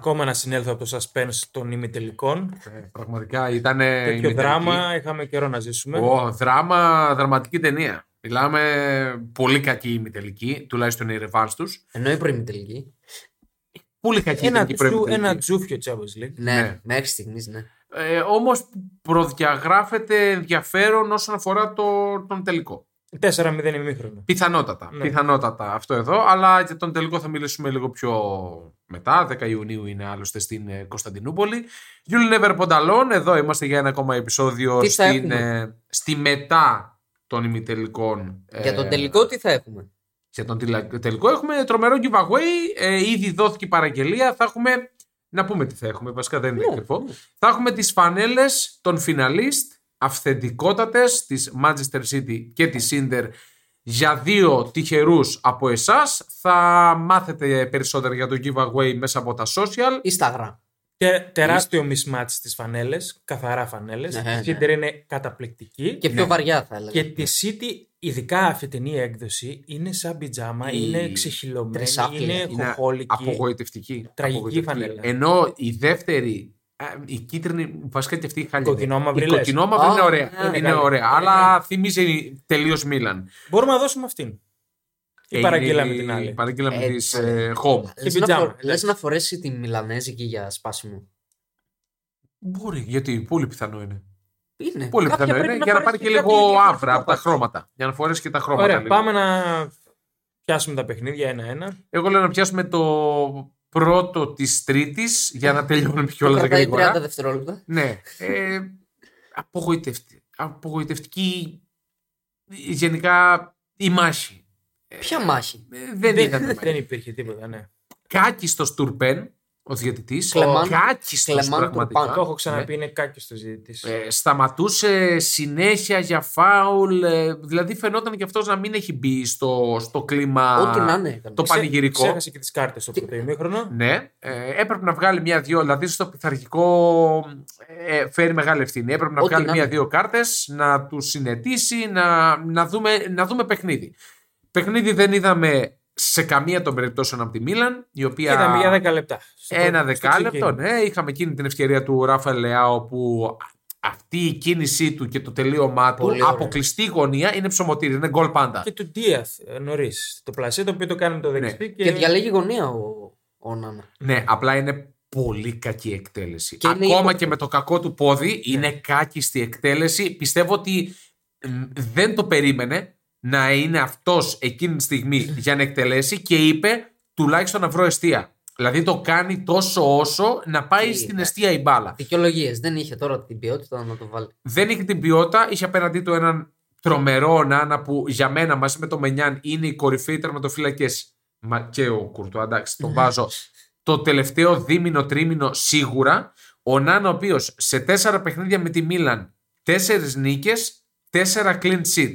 Ακόμα να συνέλθω από το suspense των ημιτελικών. Ε, πραγματικά ήταν. Τέτοιο δράμα είχαμε καιρό να ζήσουμε. Ο, δράμα, δραματική ταινία. Μιλάμε πολύ κακή ημιτελική, τουλάχιστον οι ρεβάνς τους. Ενώ η προημιτελική. Πολύ κακή Ένα, ήταν και η τσου, προημιτελική. ένα τσούφιο Champions League. Ναι, Ναι. μέχρι στιγμής, ναι. Ε, Όμως προδιαγράφεται ενδιαφέρον όσον αφορά το, τον τελικό. 4-0 ημίχρονο. Πιθανότατα. Ναι. Πιθανότατα αυτό εδώ. Αλλά για τον τελικό θα μιλήσουμε λίγο πιο μετά. 10 Ιουνίου είναι άλλωστε στην ε, Κωνσταντινούπολη. You'll Never Put Alone. Εδώ είμαστε για ένα ακόμα επεισόδιο Τι θα στην, έχουμε; ε, στη μετά των ημιτελικών. ε, Για τον τελικό τι θα έχουμε; Για τον τελα- τελικό έχουμε τρομερό giveaway. Ε, ήδη δόθηκε η παραγγελία. Θα έχουμε. Να πούμε τι θα έχουμε. Βασικά δεν είναι Ναι, κρυφό. ναι. Θα έχουμε τις φανέλες των φιναλίστ αυθεντικότατες της Manchester City και της Inter για δύο τυχερούς από εσάς. Θα μάθετε περισσότερα για το giveaway μέσα από τα social. Instagram. Και τεράστιο mismatch στις φανέλες. Καθαρά φανέλες. Ναι, Η City είναι καταπληκτική. Και πιο βαριά θα έλεγα. Και τη City, ειδικά η φετινή έκδοση, είναι σαν πιτζάμα, Η- είναι ξεχυλωμένη, τρισάπλια. είναι Είναι χοχόλικη. απογοητευτική. Τραγική Απογοητευτική. φανέλα. Ενώ η δεύτερη, α, η κίτρινη, βασικά και αυτή η χάλια. Κοκκινόμαυρη Η λες. κοκκινόμαυρη Α, είναι ωραία. ναι, είναι καλή. ωραία. Ναι, Αλλά θυμίζει τελείως Μίλαν. Μπορούμε να δώσουμε αυτήν. Ή παραγγείλαμε Ε, την άλλη. Παραγγείλαμε Ε, της ναι. ε, home. Λες Και να, πιτζάμα, φο- λες εντάξει. να φορέσει τη Μιλανέζικη για σπάσιμο. Μπορεί, γιατί πολύ πιθανό είναι. Είναι. Πολύ Κάποια πιθανό πρέπει είναι να για να φορέσει πάρει και κάτι λίγο διαφορετικό άβρα από τα πάλι. χρώματα. Για να φορέσει και τα χρώματα. Ωραία, λίγο. πάμε να πιάσουμε τα παιχνίδια ένα-ένα. Εγώ λέω να πιάσουμε το πρώτο της Τρίτης για να τελειώνουμε Το κιόλα κρατάει 30 γρήγορα. δευτερόλεπτα. Ναι. Ε, απογοητευτική, απογοητευτική γενικά η μάχη. Ποια μάχη; Ε, δεν ήταν δεν, μάχη. δεν υπήρχε τίποτα, ναι. Κάκιστος Τουρπέν, ο διαιτητής. Κλεμάν- Κάκιστο Κλεμάν πραγματικά. Τουρπάν. Το έχω ξαναπεί, είναι κάκιο στο ζήτη. Ε, σταματούσε συνέχεια για φάουλ. ε, δηλαδή φαινόταν και αυτός να μην έχει μπει στο, στο κλίμα Ό,τι να είναι. έκανε. το πανηγυρικό. Ξέχασε και τις κάρτες στο πρώτο ημίχρονο. Ναι, ε, έπρεπε να βγάλει μία-δύο. Δηλαδή στο πειθαρχικό ε, φέρει μεγάλη ευθύνη. Έπρεπε να Ό,τι βγάλει να είναι. μία-δύο κάρτες, να τους συνετίσει, να, να, δούμε, να δούμε παιχνίδι. Παιχνίδι δεν είδαμε σε καμία των περιπτώσεων από τη Μίλαν, η οποία. Είδαμε για 10 λεπτά. Στο Ένα πρώτο- στο δεκάλεπτο, ξεκίνημα. ναι. Είχαμε εκείνη την ευκαιρία του Ράφα Λεάο που αυτή η κίνησή του και το τελείωμά του Πολύ ωραία. αποκλειστή γωνία είναι ψωμοτήρι, είναι γκολ πάντα. Και του Ντίαθ νωρίς. Το πλασέ το οποίο το κάνει με το δεξί. Ναι. Και, Και διαλέγει γωνία ο, ο Νάνα. Ναι, απλά είναι πολύ κακή εκτέλεση. Και είναι Ακόμα υπο- και με το κακό του πόδι είναι κάκιστη εκτέλεση. Πιστεύω ότι μ, δεν το περίμενε να είναι αυτός εκείνη τη στιγμή για να εκτελέσει και είπε τουλάχιστον να βρω αιστεία. Δηλαδή το κάνει τόσο όσο να πάει Τι, στην ναι. αιστεία η μπάλα. Δικαιολογίες. Δεν είχε τώρα την ποιότητα να το βάλει. δεν είχε την ποιότητα. Είχε απέναντί του έναν τρομερό Νάνα που για μένα μαζί με το Μενιάν είναι οι κορυφαίοι τερματοφύλακες. Μα και ο Κουρτουά, εντάξει, τον βάζω. Το τελευταίο δίμηνο, τρίμηνο σίγουρα. Ο Νάνα, ο οποίος σε τέσσερα παιχνίδια με τη Μίλαν, τέσσερις νίκες, τέσσερα clean sheet.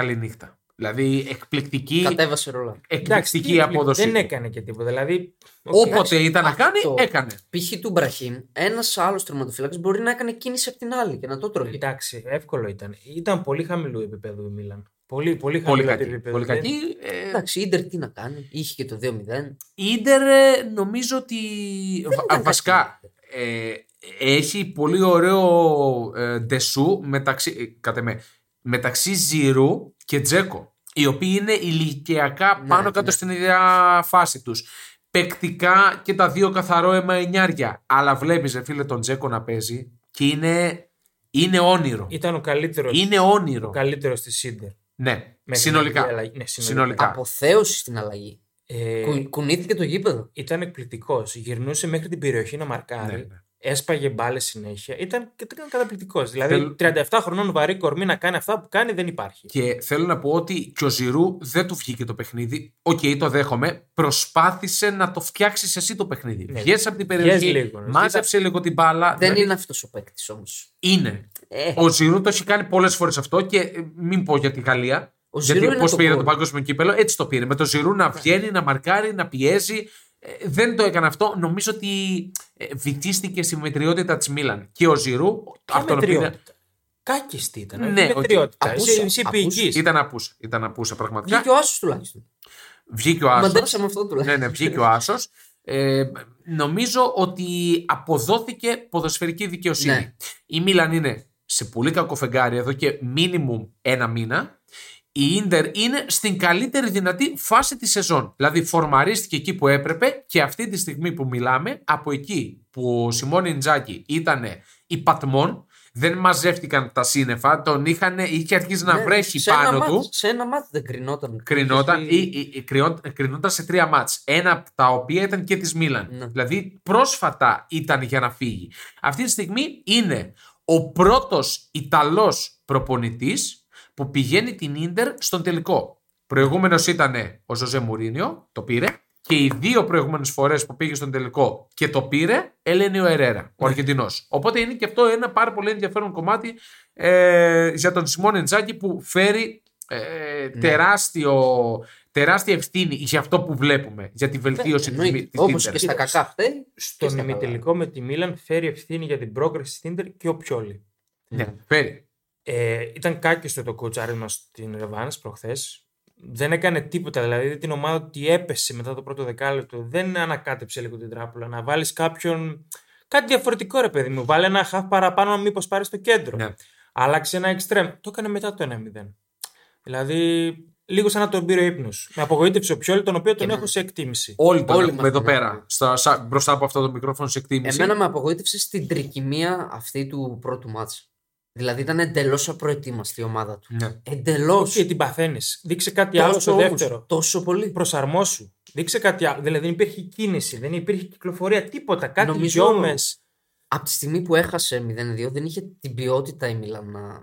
Καληνύχτα. Δηλαδή εκπληκτική, Κατέβασε ρόλα. Εντάξει, εκπληκτική τι- απόδοση. Δεν του. έκανε και τίποτα. Δηλαδή. Όποτε ήταν να κάνει, Αυτό. έκανε. Π.χ. του Μπραχήμ, ένας άλλος τερματοφύλακας μπορεί να έκανε κίνηση από την άλλη και να το τρώγει. Εντάξει, εύκολο ήταν. Ήταν πολύ χαμηλού επίπεδου η Μίλαν. Πολύ, πολύ Πολύ χαμηλό κακή. επίπεδο. Πολύ Δεν- κακή. Ε, Εντάξει, η Ιντερ τι να κάνει. Είχε και το 2-0. Η Ίντερ ε, νομίζω ότι βα- ήταν βασικά ε, έχει πολύ ωραίο ε, ντεσού μεταξύ, ε, κατά με, μεταξύ Ζηρού και Τζέκο οι οποίοι είναι ηλικιακά Ναι, πάνω κάτω ναι. στην ίδια φάση τους. Παικτικά και τα δύο καθαρό αίμα εννιάρια. Αλλά βλέπεις ρε φίλε τον Τζέκο να παίζει και είναι, είναι όνειρο. Ήταν ο καλύτερος Είναι όνειρο. ο καλύτερος της Σίντερ. Ναι, Μέχρι να συνολικά. βγει η αλλαγή. Ναι, συνολικά. συνολικά. Αποθέωσης στην αλλαγή. Ε, Κου- κουνήθηκε το γήπεδο. Ήταν εκπληκτικός. Γυρνούσε μέχρι την περιοχή να μαρκάρει. Ναι, ναι. Έσπαγε μπάλες συνέχεια. Ήταν, ήταν καταπληκτικός. Δηλαδή, Θέλ- 37 χρονών βαρύ κορμί να κάνει αυτά που κάνει δεν υπάρχει. Και θέλω να πω ότι και ο Ζιρού δεν του βγήκε το παιχνίδι. Οκ, το δέχομαι. Προσπάθησε να το φτιάξεις εσύ το παιχνίδι. Ναι. Βγες από την Βγες περιοχή, λίγο, ναι. μάζεψε λίγο την μπάλα. Δεν δηλαδή είναι αυτός ο παίκτης όμως. είναι. Ε, Ο Ζιρού το έχει κάνει πολλές φορές αυτό και ε, μην πω για τη Γαλλία. Ο Ζιρού γιατί είναι πώς το πήρε γκολ. το παγκόσμιο κύπελο, έτσι το πήρε. Με το Ζιρού να βγαίνει, να μαρκάρει, να πιέζει. Ε, δεν το έκανε αυτό. Νομίζω ότι ε, βυθίστηκε στη μετριότητα της Μίλαν. Και ο Ζιρού. Ποια αυτόν πήρε- μετριότητα; Κάκιστη ήταν. Ναι, Ναι, οκ. μετριότητα. Απούσα, Είσαι, είσαι απούσα. ποιητής. Ήταν απούσα. Ήταν απούσα πραγματικά. βγήκε ο Άσος τουλάχιστον. Βγήκε ο Άσος. Μαντέψαμε αυτό τουλάχιστον. ναι, ναι, βγήκε ο Άσος. Ε, νομίζω ότι αποδόθηκε ποδοσφαιρική δικαιοσύνη. Ναι. Η Μίλαν είναι σε πολύ κακό φεγγάρι εδώ και μίνιμουμ ένα μήνα. Η Ίντερ είναι στην καλύτερη δυνατή φάση της σεζόν. Δηλαδή φορμαρίστηκε εκεί που έπρεπε και αυτή τη στιγμή που μιλάμε, από εκεί που ο Σιμώνη Ιντζάκη ήταν υπατμόν, δεν μαζεύτηκαν τα σύννεφα, τον είχαν, είχε αρχίσει να Ναι, βρέχει σε ένα πάνω μάτς- του. Σε ένα μάτι δεν κρινόταν. Κρινόταν, Είχε- ή, ή- ή- κρινό- κρινόταν σε τρία μάτς. Ένα από τα οποία ήταν και της Μίλαν. Ναι. Δηλαδή πρόσφατα ήταν για να φύγει. Αυτή τη στιγμή είναι ο πρώτος Ιταλός προπονητής που πηγαίνει την Ίντερ στον τελικό. Προηγούμενος ήταν ο Ζωζέ Μουρίνιο, το πήρε. Και οι δύο προηγούμενες φορές που πήγε στον τελικό και το πήρε, Ελένιο Ερέρα, ο Αργεντινός. Οπότε είναι και αυτό ένα πάρα πολύ ενδιαφέρον κομμάτι ε, για τον Σιμών Εντζάκη που φέρει ε, τεράστιο, τεράστια ευθύνη για αυτό που βλέπουμε, για τη βελτίωση της, Εννοείται. της Όπως Ίντερ. και στα κακά φταίει. Στον και στα καλά. ημιτελικό με τη Μίλαν φέρει ευθύνη για την πρόκριση στην Ίντερ και ο Πιόλη. Ναι, φέρει. Ε, ήταν κάκιστο το κοτσάρισμα στην Ρεβάν προχθές. Δεν έκανε τίποτα. Δηλαδή την ομάδα ότι έπεσε μετά το πρώτο δεκάλεπτο. Δεν ανακάτεψε λίγο την τράπουλα. Να βάλεις κάποιον. Κάτι διαφορετικό ρε παιδί μου. Βάλε ένα χαφ παραπάνω, μήπως πάρεις στο κέντρο. Ναι. Άλλαξε ένα εξτρέμ. Το έκανε μετά το 1-0. Δηλαδή λίγο σαν να τον πήρε ύπνος. Με απογοήτευσε ο Πιόλη, τον οποίο τον με- έχω σε εκτίμηση. Όλοι τον Όλοι έχουμε μας εδώ τον πέρα, έχουμε. στα, σα- μπροστά από αυτό το μικρόφωνο σε εκτίμηση. Εμένα με απογοήτευσε στην τρικυμία αυτή του πρώτου μάτσα. Δηλαδή ήταν εντελώς απροετοίμαστη η ομάδα του. Ναι. Εντελώς. Όχι, την παθαίνεις. Δείξε κάτι άλλο στο δεύτερο. Τόσο πολύ. Προσαρμόσου. Δείξε κάτι άλλο. Δηλαδή δεν υπήρχε κίνηση, δεν υπήρχε κυκλοφορία, τίποτα. Κάτι Νομίζω- γιόμες. Από τη στιγμή που έχασε 0-2 δεν είχε την ποιότητα η Μιλάν να.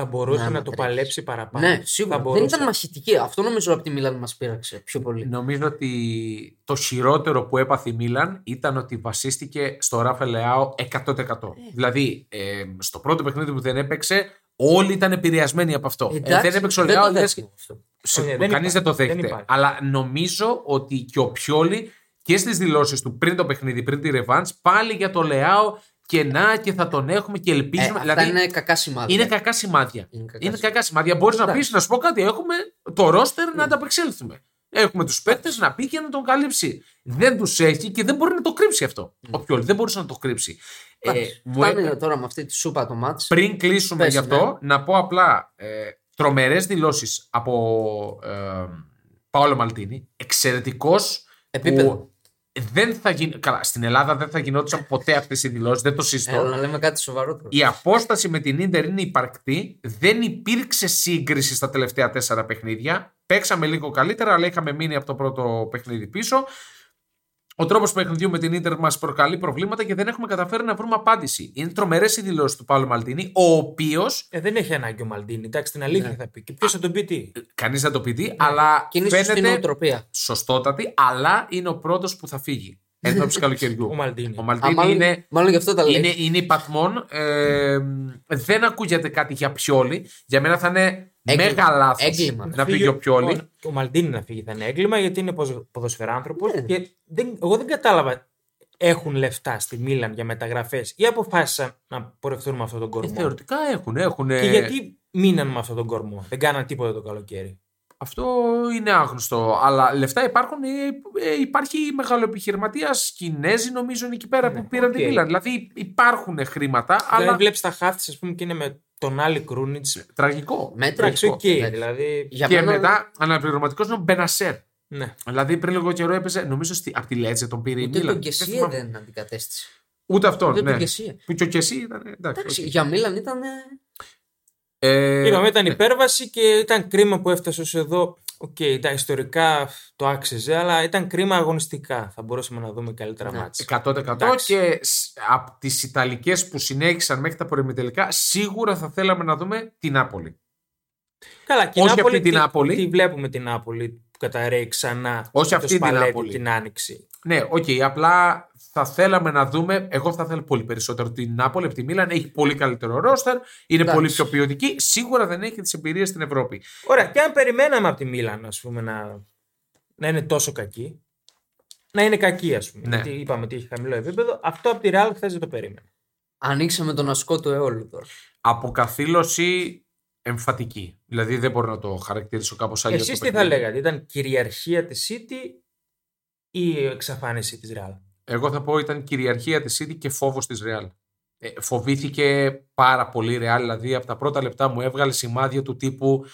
Θα μπορούσε Να να, το ανατρέξεις. παλέψει παραπάνω. Ναι, σίγουρα. Θα Δεν μπορούσε. ήταν μαχητική. Αυτό νομίζω από τη Μιλάν μας πείραξε πιο πολύ. Νομίζω ότι το χειρότερο που έπαθε η Μίλαν ήταν ότι βασίστηκε στο Ράφα Λεάο 100%. Δηλαδή, ε, στο πρώτο παιχνίδι που δεν έπαιξε, όλοι ήταν επηρεασμένοι από αυτό. Ε, Εντάξει, δεν έπαιξε ο δεν το Λεάο, λες, δέχομαι αυτό. σε- Όχι, δεν κανείς υπάρχει, δεν το δεν δέχεται. υπάρχει. Αλλά νομίζω ότι και ο Πιόλη και στις δηλώσεις του πριν το παιχνίδι, πριν τη Ρεβάνς, πάλι για το Λεάο και να και θα τον έχουμε και Ε, ελπίζουμε. αυτά δηλαδή, είναι κακά σημάδια. είναι κακά σημάδια. Είναι κακά Είναι σημάδια. κακά σημάδια. Μπορείς να Εντάξει. πεις, να σου πω κάτι, έχουμε το ρόστερ να ανταπεξέλθουμε. Έχουμε τους παίκτες να πει και να τον καλύψει. Δεν τους έχει και δεν μπορεί να το κρύψει αυτό. Ο Πιόλ δεν μπορούσε να το κρύψει. Ε, Εντάξει, μου Φτάνει έπαι- τώρα με αυτή τη σούπα το μάτς. πριν κλείσουμε Πες, γι' αυτό, ναι. να πω απλά ε, τρομερές δηλώσεις από ε, Παόλο Μαλτίνη. Εξαιρετικός Επίπεδο. που δεν θα γίνει. Καλά, στην Ελλάδα δεν θα γινόντουσαν ποτέ αυτές οι δηλώσεις, δεν το συζητώ. Έλα, να λέμε κάτι σοβαρότερο. Η απόσταση με την Ίντερ είναι υπαρκτή. Δεν υπήρξε σύγκριση στα τελευταία τέσσερα παιχνίδια. Παίξαμε λίγο καλύτερα, αλλά είχαμε μείνει από το πρώτο παιχνίδι πίσω. Ο τρόπος παιχνιδιού με την Ίντερ μας προκαλεί προβλήματα και δεν έχουμε καταφέρει να βρούμε απάντηση. Είναι τρομερές οι δηλώσεις του Παύλου Μαλτίνη, ο οποίο. Ε, δεν έχει ανάγκη ο Μαλντίνη. Εντάξει, την αλήθεια Ναι. θα πει. Και ποιος θα τον πει τι; Κανείς δεν το πει τι, αλλά Και είναι σωστή φαίνεται νοοτροπία. σωστότατη, αλλά είναι ο πρώτος που θα φύγει. Εν ώψη καλοκαιριού. Ο Μαλντίνη. Ο Α, Μαλτίνη μάλλον, είναι μάλλον γι' αυτό τα λέει. είναι, είναι υπαθμόν. Ε, δεν ακούγεται κάτι για Πιόλι. Για μένα θα είναι Έγκλημα. Μέγα λάθος Έγκλημα. να φύγει ο Πιόλι. Ο, ο Μαλντίνη να φύγει θα είναι έγκλημα γιατί είναι ποδοσφαιράνθρωπος. Ναι. Και δεν, εγώ δεν κατάλαβα. Έχουν λεφτά στη Μίλαν για μεταγραφές ή αποφάσισαν να πορευτούν με αυτόν τον Ε, κορμό; θεωρητικά έχουν. έχουν Και γιατί μείναν με αυτόν τον κορμό; Δεν κάναν τίποτα το καλοκαίρι. Αυτό είναι άγνωστο. Αλλά λεφτά υπάρχουν. ε, ε, υπάρχει μεγαλοεπιχειρηματίας Κινέζοι, νομίζω, είναι εκεί πέρα Ναι, που πήραν οκ. τη Μίλαν. Δηλαδή υπάρχουν χρήματα, Αλλά αλλά βλέπεις τα χαφ τι, ας πούμε, και είναι με τον Άλλη Κρούνιτς. τραγικό. Μέτρα. Εντάξει, οκ. Ναι. Δηλαδή. Για και μένα- μετά αναπληρωματικός είναι ο Μπενασέρ. Ναι. Δηλαδή πριν λίγο καιρό έπαιζε, νομίζω στη, από τη Λέτζε τον πήρε η Ούτε Μίλαν. τον Δεν Κεσίε θυμάμαι. δεν αντικατέστησε. Ούτε αυτόν. Ούτε ναι. τον Κεσίε. Που και ο Κεσιέ ήταν. Εντάξει, Εντάξει, οκ. για Μίλαν ήταν. Ε, Είπαμε ήταν ναι. υπέρβαση και ήταν κρίμα που έφτασε ως εδώ. Οκ, τα ιστορικά το άξιζε, αλλά ήταν κρίμα αγωνιστικά. Θα μπορούσαμε να δούμε καλύτερα Ναι. ματς. 100% Εντάξει. και σ- από τις Ιταλικές που συνέχισαν μέχρι τα προημιτελικά σίγουρα θα θέλαμε να δούμε την Νάπολη. Καλά, και η Όχι Νάπολη, αυτή την τι- Νάπολη. Τι βλέπουμε την Νάπολη που καταρρέει ξανά. Όχι το αυτή την Σπαλέτι Νάπολη. Την άνοιξη. Ναι, οκ, απλά θα θέλαμε να δούμε. Εγώ θα θέλω πολύ περισσότερο την Νάπολη από τη Μίλαν. Έχει πολύ καλύτερο ρόστερ, είναι Εντάξει. πολύ πιο ποιοτική. Σίγουρα δεν έχει τις εμπειρίες στην Ευρώπη. Ωραία, και αν περιμέναμε από τη Μίλαν, ας πούμε, να, να είναι τόσο κακή. Να είναι κακή, ας πούμε. Ναι. Γιατί είπαμε ότι έχει χαμηλό επίπεδο. Αυτό από τη Real χθες δεν το περίμενα. Ανοίξαμε τον ασκό του Αιόλου τώρα. Αποκαθήλωση εμφατική. Δηλαδή δεν μπορώ να το χαρακτηρίσω κάπως αλλιώς. Εσείς τι θα λέγατε, ήταν κυριαρχία της City ή η εξαφάνιση της Real. Εγώ θα πω ήταν κυριαρχία της City και φόβος της Real. Ε, φοβήθηκε πάρα πολύ Real, δηλαδή από τα πρώτα λεπτά μου έβγαλε σημάδια του τύπου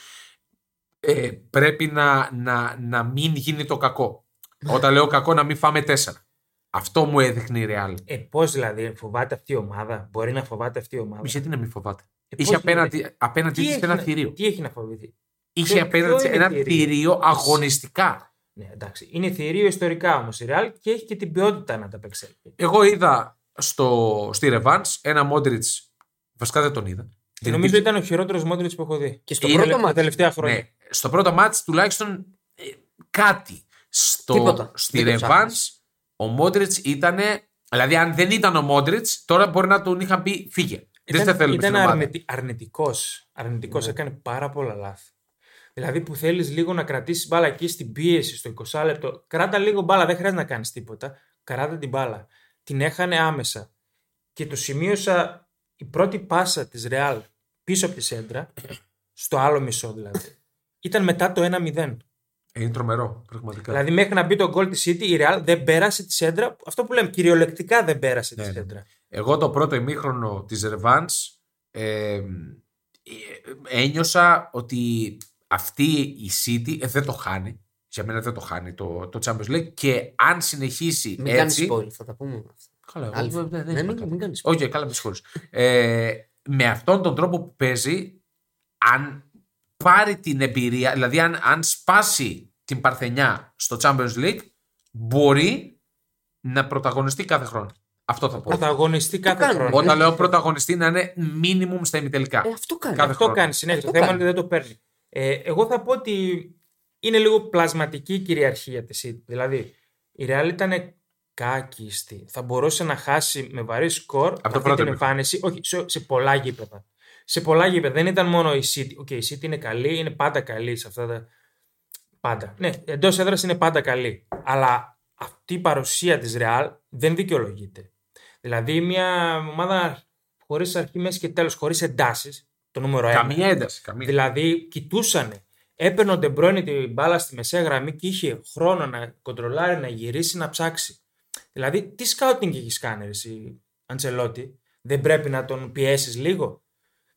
ε, πρέπει να, να, να μην γίνει το κακό. Όταν λέω κακό να μην φάμε τέσσερα. Αυτό μου έδειχνε η Real. Ε, πώς δηλαδή, φοβάται αυτή η ομάδα; Μπορεί να φοβάται αυτή η ομάδα; Μη γιατί να μην φοβάται. Ε, Είχε πώς απέναντι, γίνεται; απέναντι Τι της έχει ένα να- θηρίο. Τι έχει να φοβηθεί; Είχε ποιο- απέναντι ποιο της είναι ένα θηρίο; θηρίο αγωνιστικά. Ναι, εντάξει. Είναι θηρίο ιστορικά όμως η Real και έχει και την ποιότητα να τα παίξει. Εγώ είδα στο, στη Revans ένα Modric. Βασικά δεν τον είδα. Και νομίζω ήταν ο χειρότερος Μόντριτ που έχω δει. Και στο Είναι πρώτο τα μάτς. τελευταία χρόνια. Ναι, στο πρώτο μάτς τουλάχιστον ε, κάτι. Στο, Τίποτα. Στη Δεν το Revans ψάχνεις. ο Μόντριτ ήταν. Δηλαδή, αν δεν ήταν ο Μόντριτ, τώρα μπορεί να τον είχαν πει φύγε. δεν σε θέλουμε ήταν στην ομάδα. αρνητι, αρνητικός. Αρνητικός, έκανε πάρα πολλά λάθη. Δηλαδή που θέλεις λίγο να κρατήσεις μπάλα εκεί στην πίεση, στο 20 λεπτό. Κράτα λίγο μπάλα, δεν χρειάζεται να κάνεις τίποτα. Κράτα την μπάλα. Την έχανε άμεσα. Και το σημείωσα η πρώτη πάσα της Real πίσω από τη σέντρα, στο άλλο μισό δηλαδή, ήταν μετά το 1-0. Ε, Είναι τρομερό, πραγματικά. Δηλαδή μέχρι να μπει το γκολ της City, η Real δεν πέρασε τη σέντρα. Αυτό που λέμε, κυριολεκτικά δεν πέρασε Ναι, τη ναι. σέντρα. Εγώ το πρώτο ημίχρονο της Revans ε, ε, ένιωσα ότι αυτή η City ε, δεν το χάνει. Για μένα δεν το χάνει το, το Champions League και αν συνεχίσει Μην κάνει έτσι... spoil, θα τα πούμε. αυτά. Καλά, εγώ Άλλη δεν- φορά. δεν- δεν Ναι, είπα μην- κάτι. μην κάνεις spoil. Οκ, καλά, με συγχωρείς. Ε, με αυτόν τον τρόπο που παίζει, αν πάρει την εμπειρία, δηλαδή αν, αν σπάσει την Παρθενιά στο Champions League, μπορεί να πρωταγωνιστεί κάθε χρόνο. Αυτό θα πω. Πρωταγωνιστεί κάθε κάνει. χρόνο. Όταν λέω πρωταγωνιστεί να είναι minimum στα ημιτελικά. Ε, αυτό κάνει. Κάθε Αυτό χρόνο. κάνει συνέχεια. Το Αυτό θέμα κάνει. είναι ότι δεν το παίρνει. Ε, εγώ θα πω ότι είναι λίγο πλασματική η κυριαρχία τη City. Δηλαδή, η Real ήταν κάκιστη. Θα μπορούσε να χάσει με βαρύ σκορ το αυτή πρώτο την ημίχρονο. εμφάνιση. Όχι, σε, σε πολλά γήπεδα. Σε πολλά γήπεδα. Δεν ήταν μόνο η City. Οκ, η City είναι καλή, είναι πάντα καλή σε αυτά τα. Πάντα. Ναι, εντός έδρας είναι πάντα καλή. Αλλά αυτή η παρουσία της Real δεν δικαιολογείται. Δηλαδή, μια ομάδα χωρίς αρχή, μέσης και τέλος, χωρίς εντάσεις, το νούμερο ένα. Καμία ένταση. Καμία. Δηλαδή, κοιτούσαν. Έπαιρνε ο Ντεμπρόινι την μπάλα στη μεσαία γραμμή και είχε χρόνο να κοντρολάρει, να γυρίσει, να ψάξει. Δηλαδή, τι σκάουτινγκ έχεις κάνει, εσύ, Αντσελότη. Δεν πρέπει να τον πιέσεις λίγο;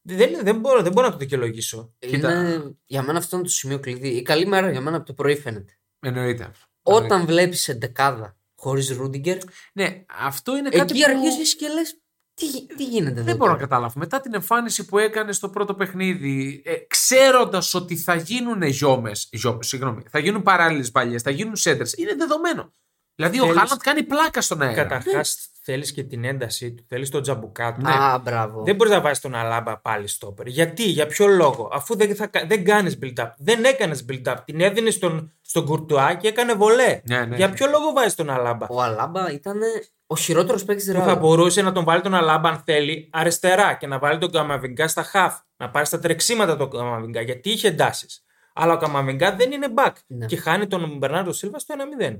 Δεν, δεν, μπορώ, δεν μπορώ να το δικαιολογήσω. Είναι, για μένα αυτό είναι το σημείο κλειδί. Η καλή μέρα για μένα από το πρωί φαίνεται. Εννοείται αυτό. Όταν βλέπεις εντεκάδα χωρίς Ρούντιγκερ, Ναι, αυτό είναι κάτι εκεί που αρχίζει και λες. Τι, γι- τι γίνεται εδώ. δεν μπορώ να τώρα; καταλάβω. Μετά την εμφάνιση που έκανε στο πρώτο παιχνίδι, ε, ξέροντας ότι θα γίνουν γιόμε, συγγνώμη, θα γίνουν παράλληλες παλιές, θα γίνουν σέντρε, είναι δεδομένο. Δηλαδή ο Θέλεις- Χάλαντ κάνει πλάκα στον αέρα. Καταρχάς, θέλεις και την έντασή του, θέλεις τον τζαμπουκά του. Α, μπράβο. Δεν μπορείς να βάζεις τον Αλάμπα πάλι στόπερ. Γιατί, για ποιο λόγο, αφού δεν, θα, κα- δεν κάνεις build-up. Δεν έκανες build-up. Την έδινες στον, στον Κουρτουά και έκανε βολέ. Ναι, ναι. Για ποιο λόγο βάζεις τον Αλάμπα; Ο Αλάμπα ήταν ο χειρότερος παίκτης της Που θα μπορούσε να τον βάλει τον Αλάμπα αν θέλει αριστερά και να βάλει τον Καμαβιγκά στα χαφ. Να πάρει στα τρεξίματα τον Καμαβιγκά γιατί είχε εντάσεις. Αλλά ο Καμαβιγκά δεν είναι back. Ναι. Και χάνει τον Μπερνάρντο Σίλβα στο 1-0.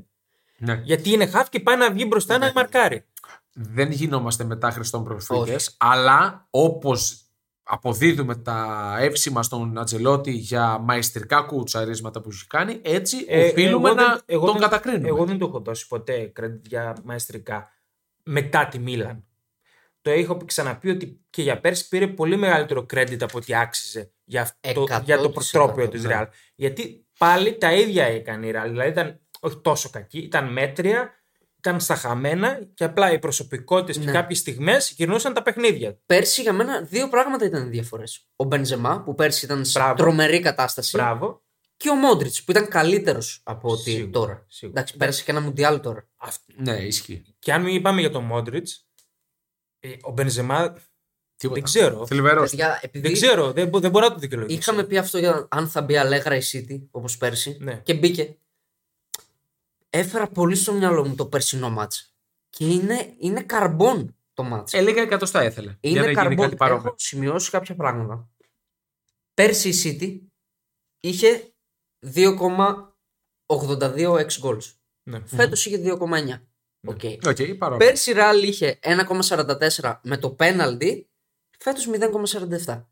Ναι. Γιατί είναι χαφ και πάει να βγει μπροστά Ναι. να μαρκάρει. Δεν γινόμαστε μετά Χριστόν προσφύγε, Όχι. αλλά όπως αποδίδουμε τα εύσημα στον Ατζελότη για μαϊστρικά κουτσαρίσματα που έχει κάνει, έτσι Ε, οφείλουμε εγώ να δεν- εγώ τον δεν- κατακρίνουμε. Εγώ δεν του έχω δώσει ποτέ credit για μαεστρικά μετά τη Μίλαν. Το έχω ξαναπεί ότι και για πέρσι πήρε πολύ μεγαλύτερο credit από ό,τι άξιζε για, αυτό, 100%. για το προτρόπιο της ναι. Real. Γιατί πάλι τα ίδια έκανε η Real. Δηλαδή ήταν όχι τόσο κακή, ήταν μέτρια, ήταν στα χαμένα και απλά οι προσωπικότητες και Ναι. κάποιες στιγμές γυρνούσαν τα παιχνίδια. Πέρσι για μένα δύο πράγματα ήταν διαφορές. Ο Μπενζεμά που πέρσι ήταν σε Μπράβο. τρομερή κατάσταση. Μπράβο. Και ο Μόντριτς που ήταν καλύτερος από ό,τι Σίγουρα, τώρα. σίγουρα. Εντάξει, πέρασε και ένα μουντιάλ τώρα. Αυ- Ναι, ισχύει. Και αν μην είπαμε για τον Μόντριτς, ο Μπενζεμά Τίποτα. δεν ξέρω. Θλιβερός. Παιδιά, επειδή Δεν ξέρω, δεν, μπο- δεν μπορώ να το δικαιολογήσω. είχαμε πει αυτό για αν θα μπει Αλέγρα η City όπως πέρσι. Ναι. Και μπήκε. Έφερα πολύ στο μυαλό μου το περσινό ματς. Και είναι, είναι καρμπόν το ματς. Ε, λίγα εκατοστά ήθελε. για να είναι γίνει καρμπόν. κάτι παρόμοιο. Έχω σημειώσει κάποια πράγματα. Πέρσι η City είχε 2,82 x goals. Ναι. Φέτος είχε 2,9. Οκ. Οκ, παρόμοιο. Πέρσι η Real είχε 1,44 με το πέναλτι, φέτος 0,47.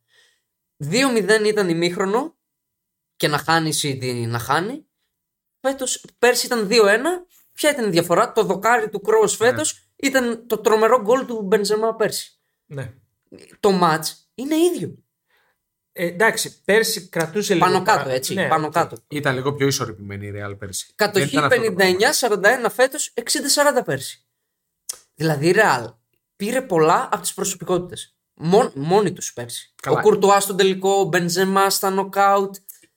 2-0 ήταν ημίχρονο και να χάνει η City να χάνει. Φέτος, πέρσι ήταν 2-1 Ποια ήταν η διαφορά, το δοκάρι του Κρόος φέτος ήταν το τρομερό γκολ του Μπενζεμά πέρσι. Ναι. Το ματς είναι ίδιο. Ε, εντάξει, πέρσι κρατούσε λίγο. Πάνω κάτω, παρά- έτσι. Ναι, πάνω οκ. κάτω. Ήταν λίγο πιο ισορροπημένη η Real πέρσι. Κατοχή Δεν ήταν αυτό το πράγμα. 59-41 φέτος, 60-40 πέρσι. Δηλαδή η Real πήρε πολλά από τις προσωπικότητες. Μόν, μόνοι τους πέρσι. Καλά. Ο Κουρτουά στον τελικό, ο Μπενζεμά στα νοκάουτ.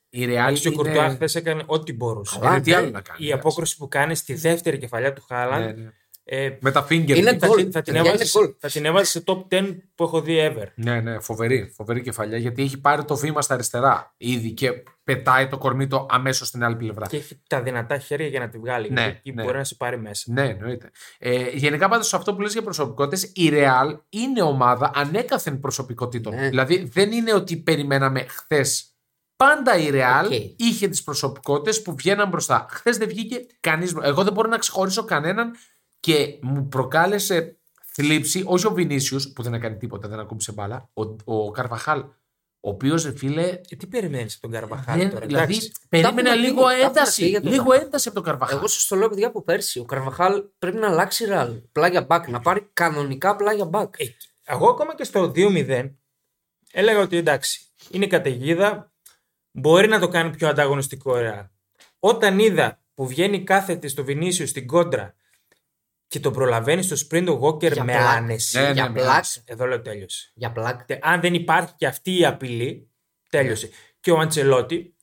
Η Real Εντάξει, ο είναι... Κουρτουά χθες έκανε ό,τι μπορούσε. Καλά, Είναι τι ναι. άλλο να κάνει. Η εντάξει. απόκριση που κάνει στη δεύτερη κεφαλιά του Χάλαντ. Ναι, ναι. Ε, Με τα finger. Είναι θα, γκολ. την- θα, την Παιδιά, έβαζε, είναι γκολ. θα την έβαζες σε top 10 που έχω δει ever. Ναι, ναι, φοβερή, φοβερή κεφαλιά γιατί έχει πάρει το βήμα στα αριστερά ήδη και πετάει το κορμί του αμέσως στην άλλη πλευρά. Και έχει τα δυνατά χέρια για να τη βγάλει. Ναι, γιατί εκεί ναι. μπορεί να σε πάρει μέσα. Ναι, εννοείται. Ε, γενικά πάντως αυτό που λες για προσωπικότητες, η Real είναι ομάδα ανέκαθεν προσωπικότητων. Ναι. Δηλαδή δεν είναι ότι περιμέναμε χθες. Πάντα η Real Οκ. είχε τις προσωπικότητες που βγαίναν μπροστά. Χθες δεν βγήκε κανείς. Εγώ δεν μπορώ να ξεχωρίσω κανέναν και μου προκάλεσε θλίψη, όχι ο Βινίσιους που δεν έκανε τίποτα, δεν ακούμπησε μπάλα, ο, ο Καρβαχάλ. Ο οποίος, φίλε, Ε, τι περιμένεις από τον Καρβαχάλ δεν- τώρα. δηλαδή εντάξει. περίμενα Τα έχουμε λίγο πει, τα έχουμε πει ένταση. για τον Λίγο Καρβαχάλ. ένταση από τον Καρβαχάλ. Εγώ σας το λέω, παιδιά, από πέρσι. Ο Καρβαχάλ πρέπει να αλλάξει ραλ. Πλάγια μπακ. Να πάρει κανονικά πλάγια μπακ. Ε, εγώ ακόμα και στο 2-0 έλεγα ότι εντάξει, είναι καταιγίδα, μπορεί να το κάνει πιο ανταγωνιστικό η Real. Όταν είδα που βγαίνει κάθετη στο Βινίσιο στην κόντρα και το προλαβαίνεις στο sprint ο Walker Για με πλάκα. άνεση. Ναι, ναι, για με πλάκα. άνεση. Εδώ λέω τέλειωσε. Για πλάκα. Τε- Αν δεν υπάρχει και αυτή η απειλή, τέλειωσε. Και ο Αντσελότη,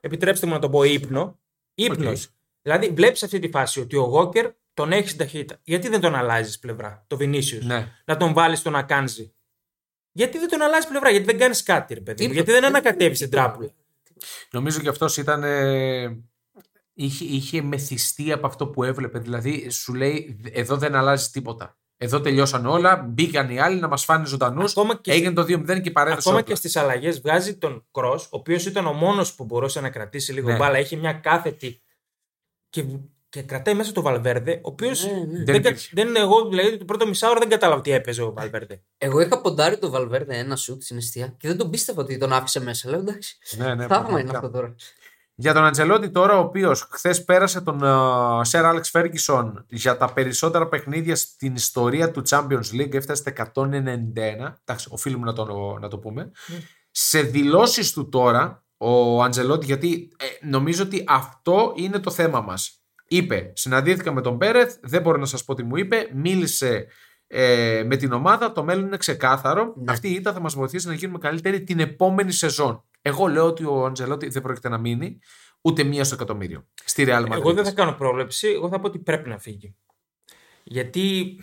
επιτρέψτε μου να το πω ύπνο, ύπνος. Δηλαδή βλέπεις αυτή τη φάση ότι ο Walker τον έχεις στην ταχύτητα. Γιατί δεν τον αλλάζεις πλευρά, το Vinicius; Ναι. Να τον βάλεις στον Ακάνζη. Γιατί δεν τον αλλάζεις πλευρά, γιατί δεν κάνεις κάτι, ρε παιδί. μου, Τίποτα. Γιατί δεν ανακατεύεις την τράπουλα. Νομίζω και αυτός ήταν. ε, είχε, είχε μεθυστεί από αυτό που έβλεπε. Δηλαδή, σου λέει: Εδώ δεν αλλάζει τίποτα. Εδώ τελειώσαν όλα. Μπήκαν οι άλλοι να μας φάνε ζωντανούς. Ακόμα και, Έγινε το 2-0 και παρέδωσε. ακόμα όπλα. και στις αλλαγές βγάζει τον Κρό, ο οποίος ήταν ο μόνος που μπορούσε να κρατήσει λίγο Ναι. μπάλα. Έχει μια κάθετη. Και, και κρατάει μέσα το Βαλβέρδε, ο οποίος. Ναι, ναι. Δεν Δεν, κα- υπήρχε. δεν, εγώ δηλαδή το πρώτο μισάωρο δεν κατάλαβα τι έπαιζε ο Βαλβέρδε. Εγώ είχα ποντάρει το Βαλβέρδε ένα σουτ στην αιστεία και δεν τον πίστευα ότι τον άφησε μέσα. Λέω εντάξει. Ναι, ναι, Θαύμα είναι πραγματικά. αυτό τώρα. Για τον Αντζελότη τώρα, ο οποίος χθες πέρασε τον Σερ Άλεξ Φέργκισον για τα περισσότερα παιχνίδια στην ιστορία του Champions League, έφτασε στα 191. Εντάξει, οφείλουμε να το, να το πούμε. Σε δηλώσεις του τώρα, ο Αντζελότη, γιατί ε, νομίζω ότι αυτό είναι το θέμα μας. Είπε, συναντήθηκα με τον Πέρεθ, δεν μπορώ να σας πω τι μου είπε, μίλησε ε, με την ομάδα, το μέλλον είναι ξεκάθαρο. Ναι. Αυτή η ήττα θα μας βοηθήσει να γίνουμε καλύτεροι την επόμενη σεζόν. Εγώ λέω ότι ο Αντζελότη δεν πρόκειται να μείνει ούτε μία στο εκατομμύριο στη Real Madrid. Εγώ δεν θα κάνω πρόβλεψη, εγώ θα πω ότι πρέπει να φύγει. Γιατί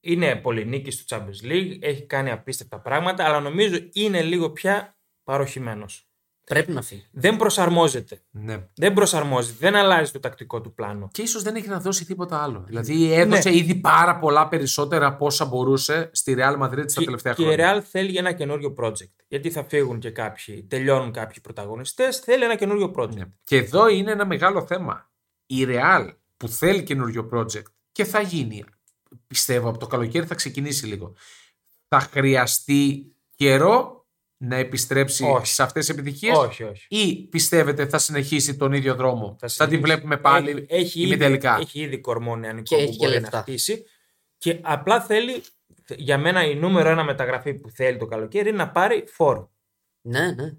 είναι πολυνίκη στο Champions League, έχει κάνει απίστευτα πράγματα, αλλά νομίζω είναι λίγο πια παροχημένος. Πρέπει να φύγει. Δεν προσαρμόζεται. Ναι. Δεν προσαρμόζεται. Δεν αλλάζει το τακτικό του πλάνο. Και ίσως δεν έχει να δώσει τίποτα άλλο. Δηλαδή έδωσε Ναι. ήδη πάρα πολλά περισσότερα από όσα μπορούσε στη Real Madrid στα Και, τελευταία και η χρόνια. Real θέλει ένα καινούριο project. Γιατί θα φύγουν και κάποιοι, τελειώνουν κάποιοι πρωταγωνιστές, θέλει ένα καινούριο project. Ναι. Και εδώ είναι ένα μεγάλο θέμα. Η Real που θέλει καινούριο project και θα γίνει, πιστεύω από το καλοκαίρι θα ξεκινήσει λίγο. Θα χρειαστεί καιρό να επιστρέψει Όχι. σε αυτές τις επιτυχίες Όχι, όχι. ή πιστεύετε θα συνεχίσει τον ίδιο δρόμο; Θα, συνεχίσει. την βλέπουμε πάλι Έχει, έχει, ήδη, ημιτελικά. έχει ήδη κορμό νεανικό Και που έχει και μπορεί να λεφτά. χτίσει. Και απλά θέλει, για μένα η νούμερο ένα μεταγραφή που θέλει το καλοκαίρι είναι να πάρει φόρο. Ναι, ναι.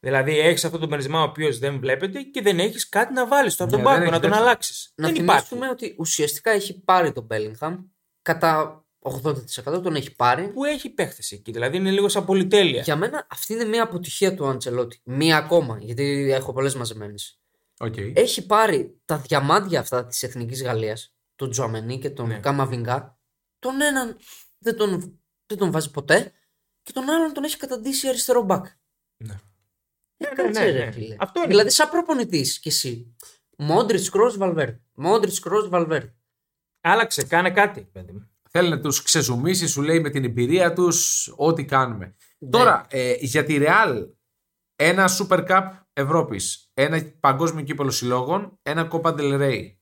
Δηλαδή έχεις αυτόν τον Μπενζεμά ο οποίος δεν βλέπεται και δεν έχεις κάτι να βάλεις στο Ναι, αυτόν δεν πάγκο, έχεις να τον τέτοιο. αλλάξεις. Να Δεν υπάρχει. θυμίσουμε ότι ουσιαστικά έχει πάρει τον Bellingham κατά 80% τον έχει πάρει. Που έχει παίχτες εκεί. Δηλαδή είναι λίγο σαν πολυτέλεια. Για μένα αυτή είναι μια αποτυχία του Αντσελότι. Μία ακόμα, γιατί έχω πολλές μαζεμένες. Οκ. Έχει πάρει τα διαμάντια αυτά της Εθνικής Γαλλίας, τον Τζουαμενί και τον Ναι. Καμαβινγκά. Τον έναν δεν τον, δεν τον βάζει ποτέ και τον άλλον τον έχει καταντήσει αριστερό μπακ. Ναι. Ε, Ναι, κάτσε, ναι, ρε, ναι. φίλε. Αυτό είναι. Δηλαδή, σαν προπονητής κι εσύ. Μόντριτς Κρό Βαλβέρ. Μόντριτς Κρό Βαλβέρ. Άλλαξε, κάνε κάτι, παιδί μου. Θέλει να τους ξεζουμίσει, σου λέει με την εμπειρία τους ό,τι κάνουμε. Ναι. Τώρα, ε, για τη Real, ένα Super Cup Ευρώπης, ένα παγκόσμιο κύπελο συλλόγων, ένα Copa del Rey. είναι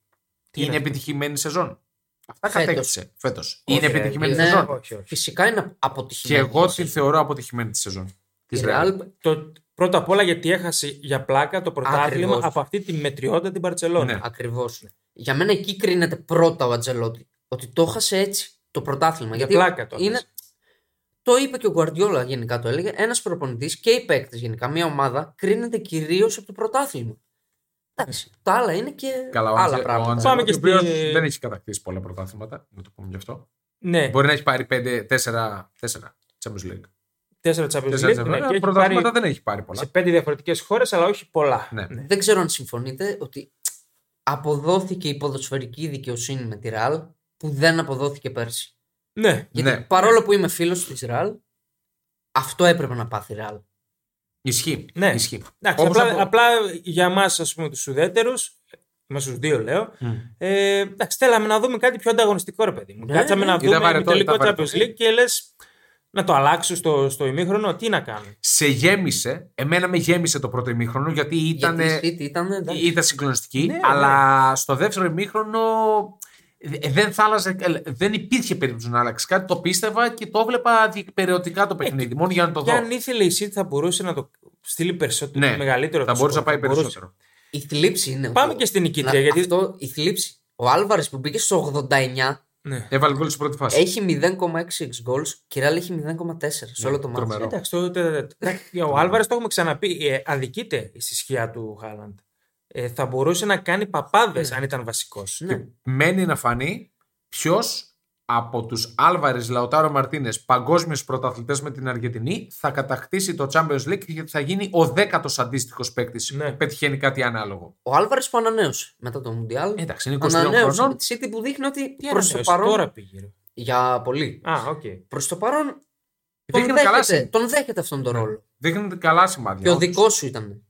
είναι αυτό; επιτυχημένη σεζόν. Αυτά Φέτος. κατέκτησε φέτος. Όχι, είναι ρε, επιτυχημένη ναι. σεζόν. Όχι, όχι. Φυσικά είναι Και αποτυχημένη. εγώ την θεωρώ αποτυχημένη τη σεζόν. Της Η Real. Real Το, πρώτα απ' όλα γιατί έχασε για πλάκα το πρωτάθλημα Ακριβώς. από αυτή τη μετριότητα την Παρσελόνα. Ναι. Ακριβώς. Για μένα εκεί κρίνεται πρώτα ο Ατζελότη. Ότι το έχασε έτσι το πρωτάθλημα. Για Γιατί πλάκα το είναι, έχασε. το είπε και ο Γκουαρδιόλα γενικά το έλεγε. Ένας προπονητής και οι παίκτε γενικά, μια ομάδα κρίνεται κυρίως από το πρωτάθλημα. Εντάξει. Τα άλλα είναι και Καλά, ο άλλα Αντζε- ο πράγματα. Αντζελότη, Πάμε και ο οποίος στη- δεν έχει κατακτήσει πολλά πρωτάθληματα, να το πούμε γι' αυτό. Ναι, Μπορεί να έχει πάρει 5-4 Champions League. τέσσερα Champions Τέσσερα League. Ναι, Champions League. και έχει Πρωταθλήματα πάρει δεν έχει πάρει πολλά. σε πέντε διαφορετικές χώρες, αλλά όχι πολλά. Ναι. Δεν ξέρω αν συμφωνείτε ότι αποδόθηκε η ποδοσφαιρική δικαιοσύνη με τη Ραλ που δεν αποδόθηκε πέρσι. Ναι, Γιατί Ναι. παρόλο που είμαι φίλος της Ραλ, αυτό έπρεπε να πάθει η Ραλ. Ισχύει. Ναι. Ισχύει. Εντάξει, Όπως απλά, απο- απλά για εμά, ας πούμε, τους ουδέτερου, μα του δύο λέω, Μμ. ε, εντάξει, θέλαμε να δούμε κάτι πιο ανταγωνιστικό, ρε παιδί μου. Ναι, Κάτσαμε ναι. να Ήταν δούμε βαρετό, τελικό ήταν Champions βαρετό. League και λες να το αλλάξω στο, στο ημίχρονο, τι να κάνω. Σε γέμισε. Εμένα με γέμισε το πρώτο ημίχρονο γιατί ήταν, Γιατί η City ήταν. εντάξει. ήταν συγκλονιστική. Ναι, αλλά στο δεύτερο ημίχρονο ε, δεν θα άλλαζε, ε, δεν υπήρχε περίπτωση να αλλάξει κάτι. Το πίστευα και το έβλεπα διεκπαιρεωτικά το παιχνίδι. μόνο για να το Και δω. αν ήθελε η City θα μπορούσε να το στείλει περισσότερο, Ναι, μεγαλύτερο. θα το μπορούσε να σκορ, πάει μπορούσε. περισσότερο. Η θλίψη είναι. Πάμε ότι- και στην νικήτρια, Να- γιατί- Αυτό, η θλίψη. Ο Άλβαρες που μπήκε στο 89 Ναι. Έβαλε γκολ στην πρώτη φάση. έχει 0,6 goals και η Ραλ έχει 0,4 σε όλο το μάτι. τρομερό. Εντάξει, το, το- το- το- ο Άλβαρες το έχουμε ξαναπεί. Ε, αδικείται στη σκιά του Χάλαντ. Ε, θα μπορούσε να κάνει παπάδες αν ήταν βασικός. Ναι. Μένει να φανεί ποιος από τους Άλβαρες Λαουτάρο Μαρτίνες, παγκόσμιους πρωταθλητές με την Αργεντινή, θα κατακτήσει το Champions League και θα γίνει ο δέκατος αντίστοιχος παίκτης Ναι. που πετυχαίνει κάτι ανάλογο. Ο Άλβαρες που ανανέωσε μετά το Μουντιάλ. Εντάξει, είναι 22 Ανανέωσε με χρονών. τη City που δείχνει ότι Τι προς το ανανέωσε, παρόν. τώρα πήγε. ρε. Για πολύ. Α, οκ. Προς το παρόν τον Δείχνει καλά, δέχεται, σημάδια. τον δέχεται αυτόν τον ρόλο. Δείχνει καλά σημάδια. Και ο όντως. δικός σου ήταν.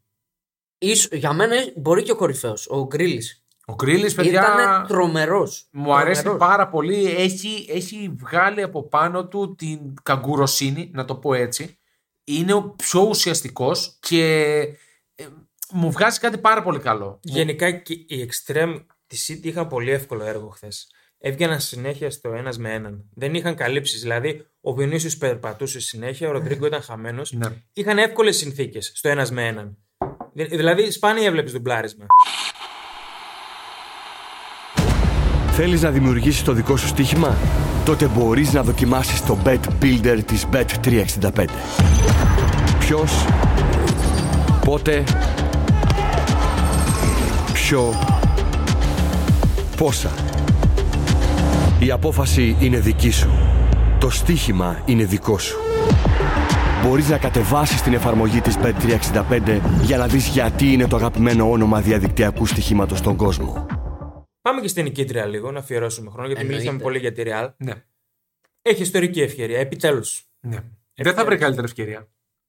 Ίσο- για μένα μπορεί και ο κορυφαίος, ο Γκρίλις. Ο Γκρίλις, παιδιά, Ήταν τρομερός. μου αρέσει πάρα πολύ. Έχει, έχει βγάλει από πάνω του την καγκουροσύνη, να το πω έτσι. Είναι ο πιο ουσιαστικός και ε, μου βγάζει κάτι πάρα πολύ καλό. Γενικά και οι extreme τη City είχαν πολύ εύκολο έργο χθες. Έβγαιναν συνέχεια στο ένας με έναν. Δεν είχαν καλύψεις. Δηλαδή, ο Βινίσιο περπατούσε συνέχεια, ο Ροντρίγκο ήταν χαμένος. Ναι. Είχαν εύκολες συνθήκες στο ένας με έναν. Δη- Δηλαδή, σπάνια έβλεπες ντουμπλάρισμα. Θέλεις να δημιουργήσεις το δικό σου στοίχημα; Τότε μπορείς να δοκιμάσεις το Bet Builder της Bet365. Ποιος, πότε, ποιο, πόσα. Η απόφαση είναι δική σου. Το στοίχημα είναι δικό σου. Μπορείς να κατεβάσεις την εφαρμογή της Bet365 για να δεις γιατί είναι το αγαπημένο όνομα διαδικτυακού στοιχήματος στον κόσμο. Πάμε και στην νικήτρια λίγο, να αφιερώσουμε χρόνο, γιατί Εννοείται. μιλήσαμε πολύ για τη Real. Ναι. Έχει ιστορική ευκαιρία, επιτέλους. ναι. Δεν θα βρει καλύτερη ευκαιρία.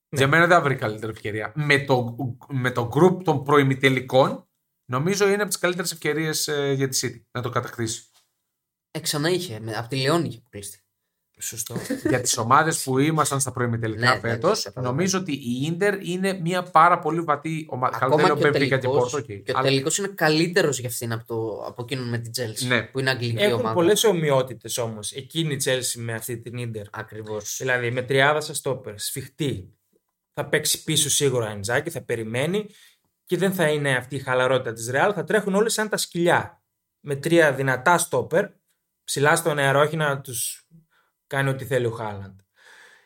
Για μένα δεν θα βρει καλύτερη ευκαιρία. Με το, με το group των προημιτελικών, νομίζω είναι από τις καλύτερες ευκαιρίες για τη City να το κατακτήσει. Ε, ξανά είχε. με- Από τη Λεόν είχε αποκλειστεί. Σωστό. για τις ομάδες που ήμασταν στα προημιτελικά Ναι, ναι, φέτος, ναι, καταλαβαίνω. νομίζω ότι η Ίντερ είναι μια πάρα πολύ βατή ομάδα. Καλά, Ακόμα δεν και λέω ο Μπενφίκα και τελικός, Πόρτο. οκ. και ο Αλλά- τελικός είναι καλύτερος για αυτήν από, το, από εκείνον με την Chelsea. Ναι. Που είναι αγγλική Έχουν ομάδα. πολλές ομοιότητες όμως εκείνη η Chelsea με αυτή την Ιντερ. Ακριβώς. Δηλαδή με τριάδα σα στόπερ, σφιχτή. Θα παίξει πίσω σίγουρα ο Εντζάκη, θα περιμένει και δεν θα είναι αυτή η χαλαρότητα της Real. Θα τρέχουν όλοι σαν τα σκυλιά. Με τρία δυνατά στόπερ, ψηλά στο νερό, όχι να τους κάνει ό,τι θέλει ο Χάλαντ.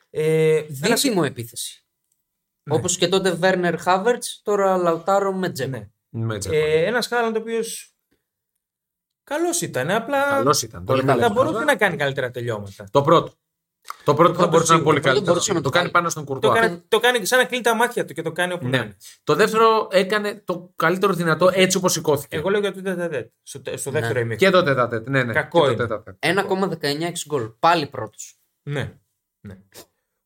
Ε, ένας- Δίδυμο επίθεση. Ναι. Όπως και τότε Βέρνερ Χάβερτς, τώρα Λαουτάρο με Τζέκο. ναι. Με Τζέκο. Ε, ένας Χάλαντ ο οποίος καλός ήταν, απλά Καλός ήταν. πολύ το καλός. θα λέμε. μπορούσε να κάνει καλύτερα τελειώματα. Το πρώτο. Το πρώτο θα πρώτο μπορούσε να είναι σίγουρα. πολύ Το πρώτο καλύτερο. μπορούσε να Το το κάνει κάνει. πάνω στον Το Κουρτουά. κάνει, το κάνει σαν να κλείνει τα μάτια του και το κάνει όπου να Ναι. είναι. Το δεύτερο έκανε το καλύτερο δυνατό έτσι όπως σηκώθηκε. Εγώ λέω για το τέταρτο στο, τε- στο Ναι. δεύτερο ημίχρονο. Και το τέταρτο. Ναι, ναι. Κακό και το είναι. τέταρτο. 1,19 γκολ. Πάλι πρώτος. Ναι. ναι.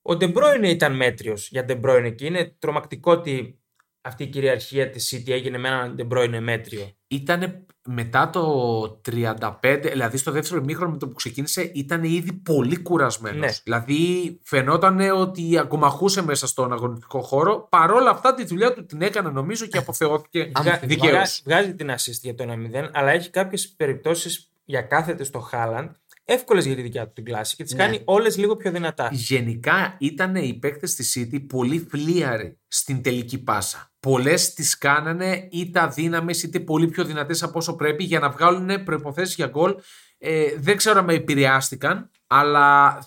Ο Ντε Μπρόινε ήταν μέτριος για Ντε Μπρόινε και είναι τρομακτικό ότι αυτή η κυριαρχία της City έγινε με έναν Ντεμπρόινε μέτριο. Ήταν μετά το 35, δηλαδή στο δεύτερο ημίχρονο με το που ξεκίνησε, ήταν ήδη πολύ κουρασμένος. Ναι. Δηλαδή φαινόταν ότι ακομαχούσε μέσα στον αγωνιστικό χώρο. Παρόλα αυτά τη δουλειά του την έκανε νομίζω και αποθεώθηκε Αν Βγα- δικαίως. βγα- βγάζει την assist για το 1-0, αλλά έχει κάποιες περιπτώσεις για κάθετες στο Χάλαντ. εύκολες για τη δικιά του την κλάση και τις Ναι. κάνει όλες λίγο πιο δυνατά. Γενικά ήταν οι παίκτες της City πολύ φλίαροι στην τελική πάσα. Πολλές τις κάνανε είτε αδύναμε είτε πολύ πιο δυνατές από όσο πρέπει για να βγάλουν προποθέσει για γκολ. Ε, δεν ξέρω αν με επηρεάστηκαν, αλλά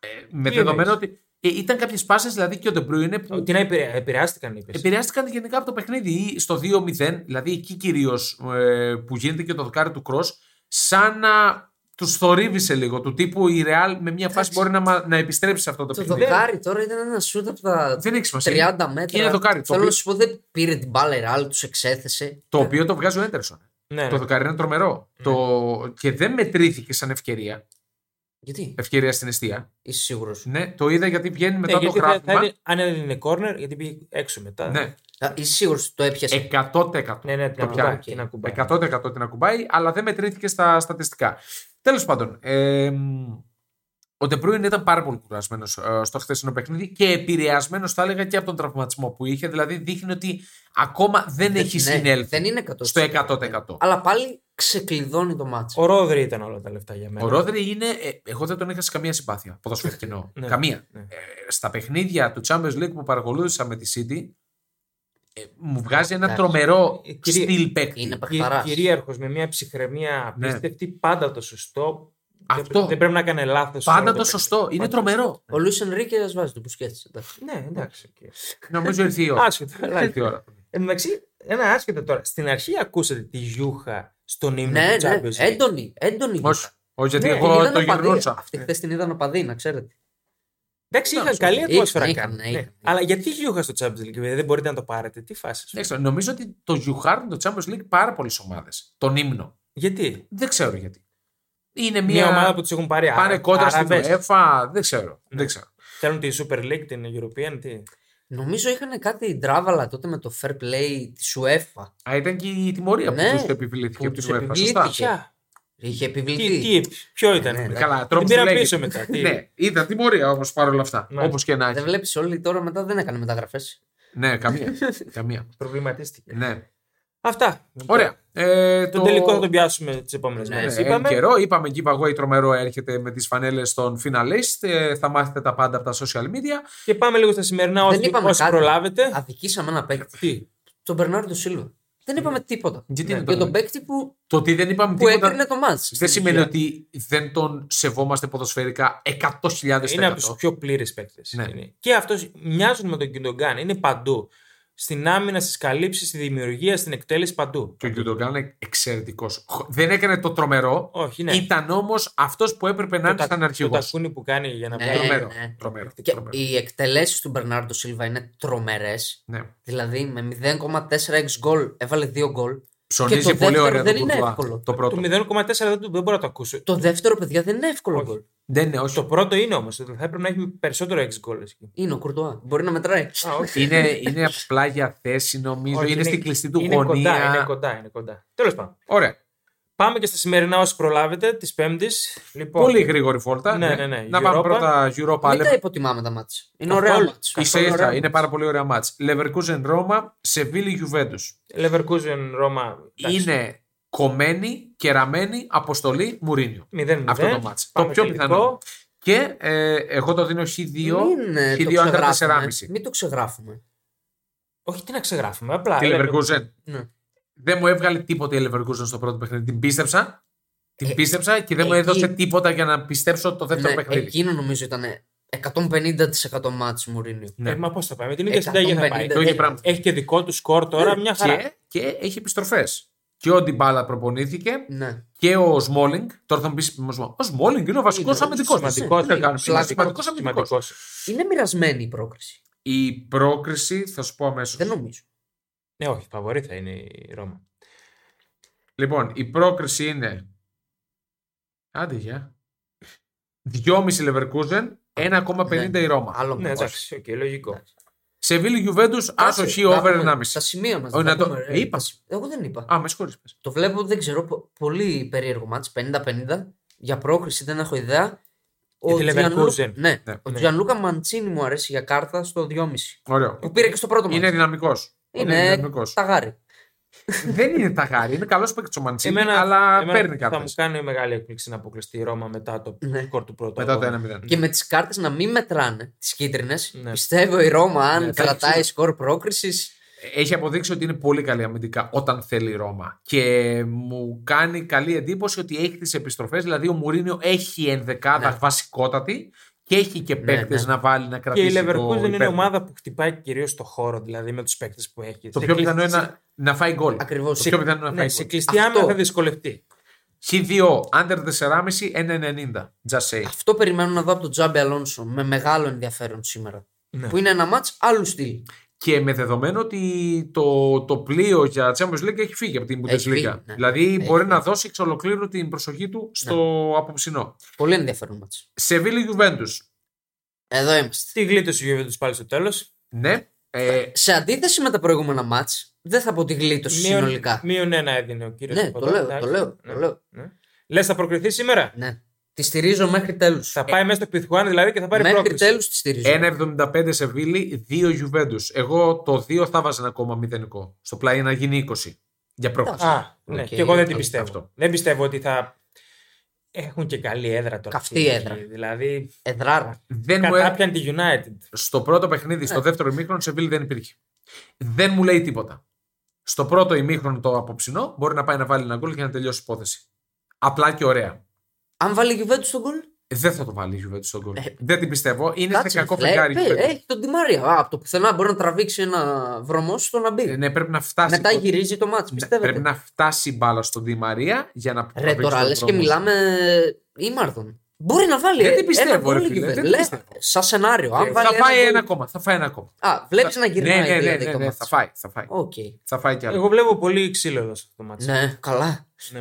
ε, με Τι δεδομένο εννοείς; ότι ε, ήταν κάποιες πάσες δηλαδή και ο Ντε Μπρόινε που Τι να επηρε- επηρεάστηκαν, είπες; επηρεάστηκαν γενικά από το παιχνίδι ή στο 2-0, δηλαδή εκεί κυρίως που γίνεται και το δοκάρι του Κρος, σαν να τους θορύβησε λίγο. Του τύπου η Real με μια φάση Εντάξει. μπορεί να, μα- να επιστρέψει σε αυτό το Το παιχνίδι. δοκάρι τώρα ήταν ένα σουτ από τα Δεν έχει σημασία. 30 μέτρα. Είναι δοκάρι. Το Θέλω οποίο, να σου πω, δεν πήρε την μπάλα η Ρεάλ, τους εξέθεσε. το οποίο το βγάζει ο Έντερσον. Ναι, Το ναι. δοκάρι είναι τρομερό. Το... Και δεν μετρήθηκε σαν ευκαιρία. Γιατί, Ευκαιρία στην εστία. είσαι σίγουρος; Ναι, το είδα γιατί βγαίνει μετά Ναι, το γιατί θα, θα γράφημα. είναι, αν δεν είναι corner, γιατί πήγε έξω μετά. Ναι, Είσαι σίγουρος ότι το έπιασε; 100%. ναι, ναι, την Το ακουμπάει. πιάνει. την ακουμπάει. 100% την ακουμπάει, αλλά δεν μετρήθηκε στα στατιστικά. Τέλος πάντων, ε, ο Ντε Μπρόινε ήταν πάρα πολύ κουρασμένος στο χθεσινό παιχνίδι και επηρεασμένος, θα έλεγα, και από τον τραυματισμό που είχε. Δηλαδή, δείχνει ότι ακόμα δεν έχει Ναι, συνέλθει Δεν είναι 100%. στο 100%. Αλλά πάλι ξεκλειδώνει το μάτσο. Ο Ρόδρυ ήταν όλα τα λεφτά για μένα. Ο Ρόδρυ είναι. ε, εγώ δεν τον είχα σε καμία συμπάθεια. Ποδοσφαιρική εννοώ. Ναι, καμία. ναι. Ε, στα παιχνίδια του Champions League που παρακολούθησα με τη City, ε, μου βγάζει ένα Εντάξει. τρομερό Ε, κυρία- στυλ παίκτη. Είναι Κυ- παιχταράς. Κυρίαρχος με μια ψυχραιμία Ναι. απίστευτη, πάντα το σωστό. Αυτό. Δεν, δεν πρέπει να κάνει λάθος. Πάντα το σωστό. Είναι τρομερό. Ο Λούι Ενρίκε βάζει το μπουσκέτ. Ναι, εντάξει. οκ. Νομίζω ήρθε η ώρα. Άσχετο. αλλά- Ήρθε η ώρα. Εν τω μεταξύ, ένα άσχετο τώρα. Στην αρχή ακούσατε τη γιούχα στον ύμνο Ναι, του ναι, Champions League. έντονη. έντονη. Όχι, όχι, γιατί Ναι, Την εγώ είδαν το οπαδοί. γυρνούσα. Αυτή χθες την είδαν οπαδοί, να ξέρετε. Εντάξει, είχαν σου καλή πω. ατμόσφαιρα. Είχαν, κάνουν, είχαν, ναι. είχαν. Αλλά γιατί γιούχα στο Champions League, δεν μπορείτε να το πάρετε. Τι φάση. Δεν ξέρω, νομίζω ότι το γιουχάρουν το Champions League πάρα πολλές ομάδες. Τον ύμνο. Γιατί; Δεν ξέρω γιατί. Είναι Μια, μια, ομάδα που τους έχουν πάρει Πάνε άρα- κόντρα στην Άραβες. UEFA. Δεν ξέρω. Δεν ξέρω. Θέλουν τη Super League, την European, τι; Νομίζω είχαν κάτι ντράβαλα τότε με το fair play της UEFA. Α, ήταν και η τιμωρία Ναι, που του επιβλήθηκε που από την τους UEFA. επιβλήθηκε. Σωστά. Ποια. Είχε Τι, επιβληθεί. τι, ποιο ήταν; Ναι, ναι. Καλά, Την τρόπο πήραν πίσω μετά. Τι. Ναι, ήταν τιμωρία όμως παρόλα αυτά. Μάλιστα. Όπως και να Δεν έχει. βλέπει όλοι τώρα μετά δεν έκανε μεταγραφές. Ναι, καμία. καμία. Προβληματίστηκε. Ναι. Αυτά. Ωραία. Ε, Τον τελικό θα τον πιάσουμε τις επόμενες Ναι, μέρες. Ναι, Είπαμε. καιρό. Είπαμε giveaway τρομερό έρχεται με τις φανέλες των finalist. Ε, θα μάθετε τα πάντα από τα social media. Και πάμε λίγο στα σημερινά Δεν όσοι, είπαμε όσοι κάτι. προλάβετε. Αδικήσαμε ένα παίκτη. Τι; Τον Μπερνάρντο Σίλβα. Δεν είπαμε τίποτα. Γιατί είναι Για το τον παίκτη που, Το ότι δεν είπαμε που τίποτα έκρινε το μάτς. δεν σημαίνει ότι δεν τον σεβόμαστε ποδοσφαιρικά 100.000 Είναι από τους πιο πλήρε παίκτες. Ναι. Και αυτός μοιάζουν με τον Κιντογκάν. Είναι παντού. Στην άμυνα, στις καλύψεις, στη δημιουργία, στην εκτέλεση παντού. Και ο Γκιουντογκάν είναι εξαιρετικός. Δεν έκανε το τρομερό. Όχι, ναι. Ήταν όμως αυτός που έπρεπε να είναι τα- σαν το αρχηγός. τακούνι που κάνει για να Ναι, βγάλει. Τρομερό. ναι. τρομερό, Και τρομερό. οι εκτελέσεις του Μπερνάρντο Σίλβα είναι τρομερές. Ναι. Δηλαδή με 0,4x γκολ έβαλε 2 γκολ. Ψωνίζει το πολύ δεύτερο ωραία δεν το είναι Κουρτουά. εύκολο. Το πρώτο. Το 0,4 δεν, το- δεν μπορώ να το ακούσω. Το δεύτερο, παιδιά, δεν είναι εύκολο Όχι. γκολ. Δεν είναι, όχι. Το πρώτο είναι όμως. Θα έπρεπε να έχει περισσότερο 6 γκολ. Είναι ο Κουρτουά. Μπορεί να μετράει. Α, όχι. είναι, είναι απλά για θέση νομίζω. Όχι, είναι, στην κλειστή του είναι γωνία. Κοντά, είναι κοντά, είναι κοντά. Τέλος πάντων. Ωραία. Πάμε και στα σημερινά όσοι προλάβετε της Πέμπτης. Λοιπόν, Πολύ γρήγορη φόρτα. Ναι, ναι, ναι. Να πάμε Europa. πρώτα Europa. Μην τα Lever- υποτιμάμε τα μάτια. Είναι Καθόλου. ωραία μάτς. Ίσα Καθόλου ίσα, ωραία είναι μάτς. πάρα πολύ ωραία μάτς. Leverkusen Ρώμα, Σεβίλη Juventus. Leverkusen Ρώμα. Είναι κομμένη και ραμμένη αποστολή Μουρίνιο. 0-0. Αυτό το μάτς. Το Πάμε πιο τελικό. πιθανό. Και ε, εγώ το δίνω Χ2, Μην, ε, το Χ2 άντρα ξεγράφουμε. 4,5. Μην το ξεγράφουμε. Όχι, τι να ξεγράφουμε. Απλά. Τη λέμε- Leverkusen. Ναι. Δεν μου έβγαλε τίποτα η Leverkusen στο πρώτο παιχνίδι. Την πίστεψα. Την Ε, πίστεψα και δεν μου εκεί- έδωσε τίποτα για να πιστέψω το δεύτερο Ναι, παιχνίδι. εκείνο νομίζω ήταν 150% μάτς Μουρίνιο. Ναι. Ε, μα πώς θα πάει, με την ίδια συνταγή θα 150, πάει. Το ίδιο δεν- πράγμα. Έχει και δικό του σκορ τώρα, μια χαρά. Και, και έχει επιστροφές. Και ο Ντιμπάλα προπονήθηκε Ναι. και ο Σμόλινγκ. Τώρα θα μου πεις: Ο Σμόλινγκ είναι ο βασικός Είναι αμυντικός. σημαντικός, Τι να κάνουμε, είναι σημαντικός, σημαντικός αμυντικός. Σημαντικός. Είναι μοιρασμένη η πρόκριση. Η πρόκριση, θα σου πω αμέσως. Δεν νομίζω. Ναι, όχι, φαβορή θα είναι η Ρώμα. Λοιπόν, η πρόκριση είναι. Άντε για. 2,5 Leverkusen, 1,50 η Ρώμα. Άλλο Ναι, ματς. εντάξει, οκ, λογικό. Σεβίλλη Juventus, άσο Χ over 1,5. Τα σημεία μας. Όχι, να το- Ε, είπα. Εγώ δεν είπα. Α, με συγχωρείς. πες. Το βλέπω, δεν ξέρω, πο- πολύ περίεργο ματς, 50-50. Για πρόκριση δεν έχω ιδέα. Για τη Τζιανλου- Leverkusen. Ναι, Ναι. ο Ναι. Τζιανλούκα Μαντσίνη μου αρέσει για κάρτα στο 2,5. Ωραίο. Που πήρε και στο πρώτο ματς. Είναι δυναμικός. Είναι δυναμικός. ταγάρι. δεν είναι ταγάρι. Είναι καλός παίκτης ο Μαντσίνη, Εμένα, αλλά εμένα παίρνει θα μου κάποιες. κάνει μεγάλη έκπληξη να αποκλειστεί η Ρώμα μετά το Ναι. σκορ του πρώτου. Μετά το αγώνα. 1-0. Και με τις κάρτες να μην μετράνε τις κίτρινες. Ναι. Πιστεύω η Ρώμα, αν Ναι, θα κρατάει έχει- σκορ πρόκρισης. Έχει αποδείξει ότι είναι πολύ καλή αμυντικά όταν θέλει η Ρώμα. Και μου κάνει καλή εντύπωση ότι έχει τις επιστροφές. Δηλαδή, ο Μουρίνιο έχει ενδεκάδα Ναι. βασικότατη και έχει και Ναι, παίκτες ναι. να βάλει να Και κρατήσει. η το Leverkusen είναι υπέρ. ομάδα που χτυπάει κυρίως στο χώρο, δηλαδή με τους παίκτες που έχει. Το Σε πιο κλεισ- πιθανό είναι να, να φάει γκολ. Ακριβώς. Το πιο πιθανό είναι να Ναι, φάει σε γκολ. κλειστή Αυτό. άμυνα θα δυσκολευτεί. Χ2, under 4,5, 1,90. Just say. Αυτό περιμένω να δω από τον Τζάμπε Αλόνσο με μεγάλο ενδιαφέρον σήμερα. Ναι. Που είναι ένα μάτ άλλου στυλ. Και με δεδομένο ότι το, το πλοίο για Champions League έχει φύγει από την Έχει Bundesliga. φύγει, ναι. Δηλαδή Έχει μπορεί φύγει. να δώσει εξ ολοκλήρου την προσοχή του στο απόψινό. Πολύ ενδιαφέρον μάτς. Σεβίλλη Juventus. Εδώ είμαστε. Τι γλίτωσε η Juventus πάλι στο τέλος; Ναι. Ε, Σε αντίθεση με τα προηγούμενα ματς, δεν θα πω τη γλίτωση συνολικά. Μείον ένα έδινε ο κύριος. Ναι, το λέω, το λέω, το λέω. Λες, θα προκριθεί σήμερα; Ναι. Τη στηρίζω μέχρι τέλους. Θα πάει μέσα στο Πιθχουάν δηλαδή και θα πάρει μέχρι πρόκριση. τέλους τη στηρίζω. 1,75 Σεβίλλη, 2 Juventus. Εγώ το 2 θα έβαζα ένα ακόμα μηδενικό. Στο πλάι να γίνει 20. Για πρόκριση. Α, ναι, Οκ, και εγώ δεν την οκ, πιστεύω. αυτό. Δεν πιστεύω ότι θα. Έχουν και καλή έδρα τώρα. Καυτή έδρα. Δηλαδή. Εδράρα. Δεν μου έ... Κατάπιαν τη United. Στο πρώτο παιχνίδι, Ναι. στο δεύτερο ημίχρονο, Σεβίλη δεν υπήρχε. Δεν μου λέει τίποτα. Στο πρώτο ημίχρονο το απόψινό μπορεί να πάει να βάλει ένα γκολ και να τελειώσει η υπόθεση. Απλά και ωραία. Αν βάλει η Juventus τον γκολ; Ε, Δεν θα το βάλει η Juventus στον γκολ. Ε, δεν την πιστεύω. Είναι σε Κάτσε, κακό φίλε, φεγγάρι. η ε, Juventus. Έχει τον Τιμάρια. Α, από το πουθενά μπορεί να τραβήξει ένα βρωμό στο να μπει. Ε, Ναι, πρέπει να φτάσει. Μετά το- γυρίζει το μάτς, Ναι, πιστεύετε; Πρέπει να φτάσει η μπάλα στον Di Maria για να Ρε τραβήξει τώρα τον λες και δρόμο. μιλάμε ήμαρτον. Μπορεί να βάλει. Δεν ε, την πιστεύω, ένα ρε γκολ φίλε, η δεν Juventus. την Λε, πιστεύω. Σαν σενάριο. Αν Ε, βάλει θα φάει γκολ- ένα ακόμα. Θα φάει ένα ακόμα. Α, βλέπεις να Ναι, γυρνάει ναι, ναι, δηλαδή ναι, το ναι, μάτς. θα φάει. Θα φάει. Οκ. Θα φάει κι άλλο. Εγώ βλέπω πολύ ξύλο εδώ σε αυτό το ματς. Ναι, καλά. Ναι.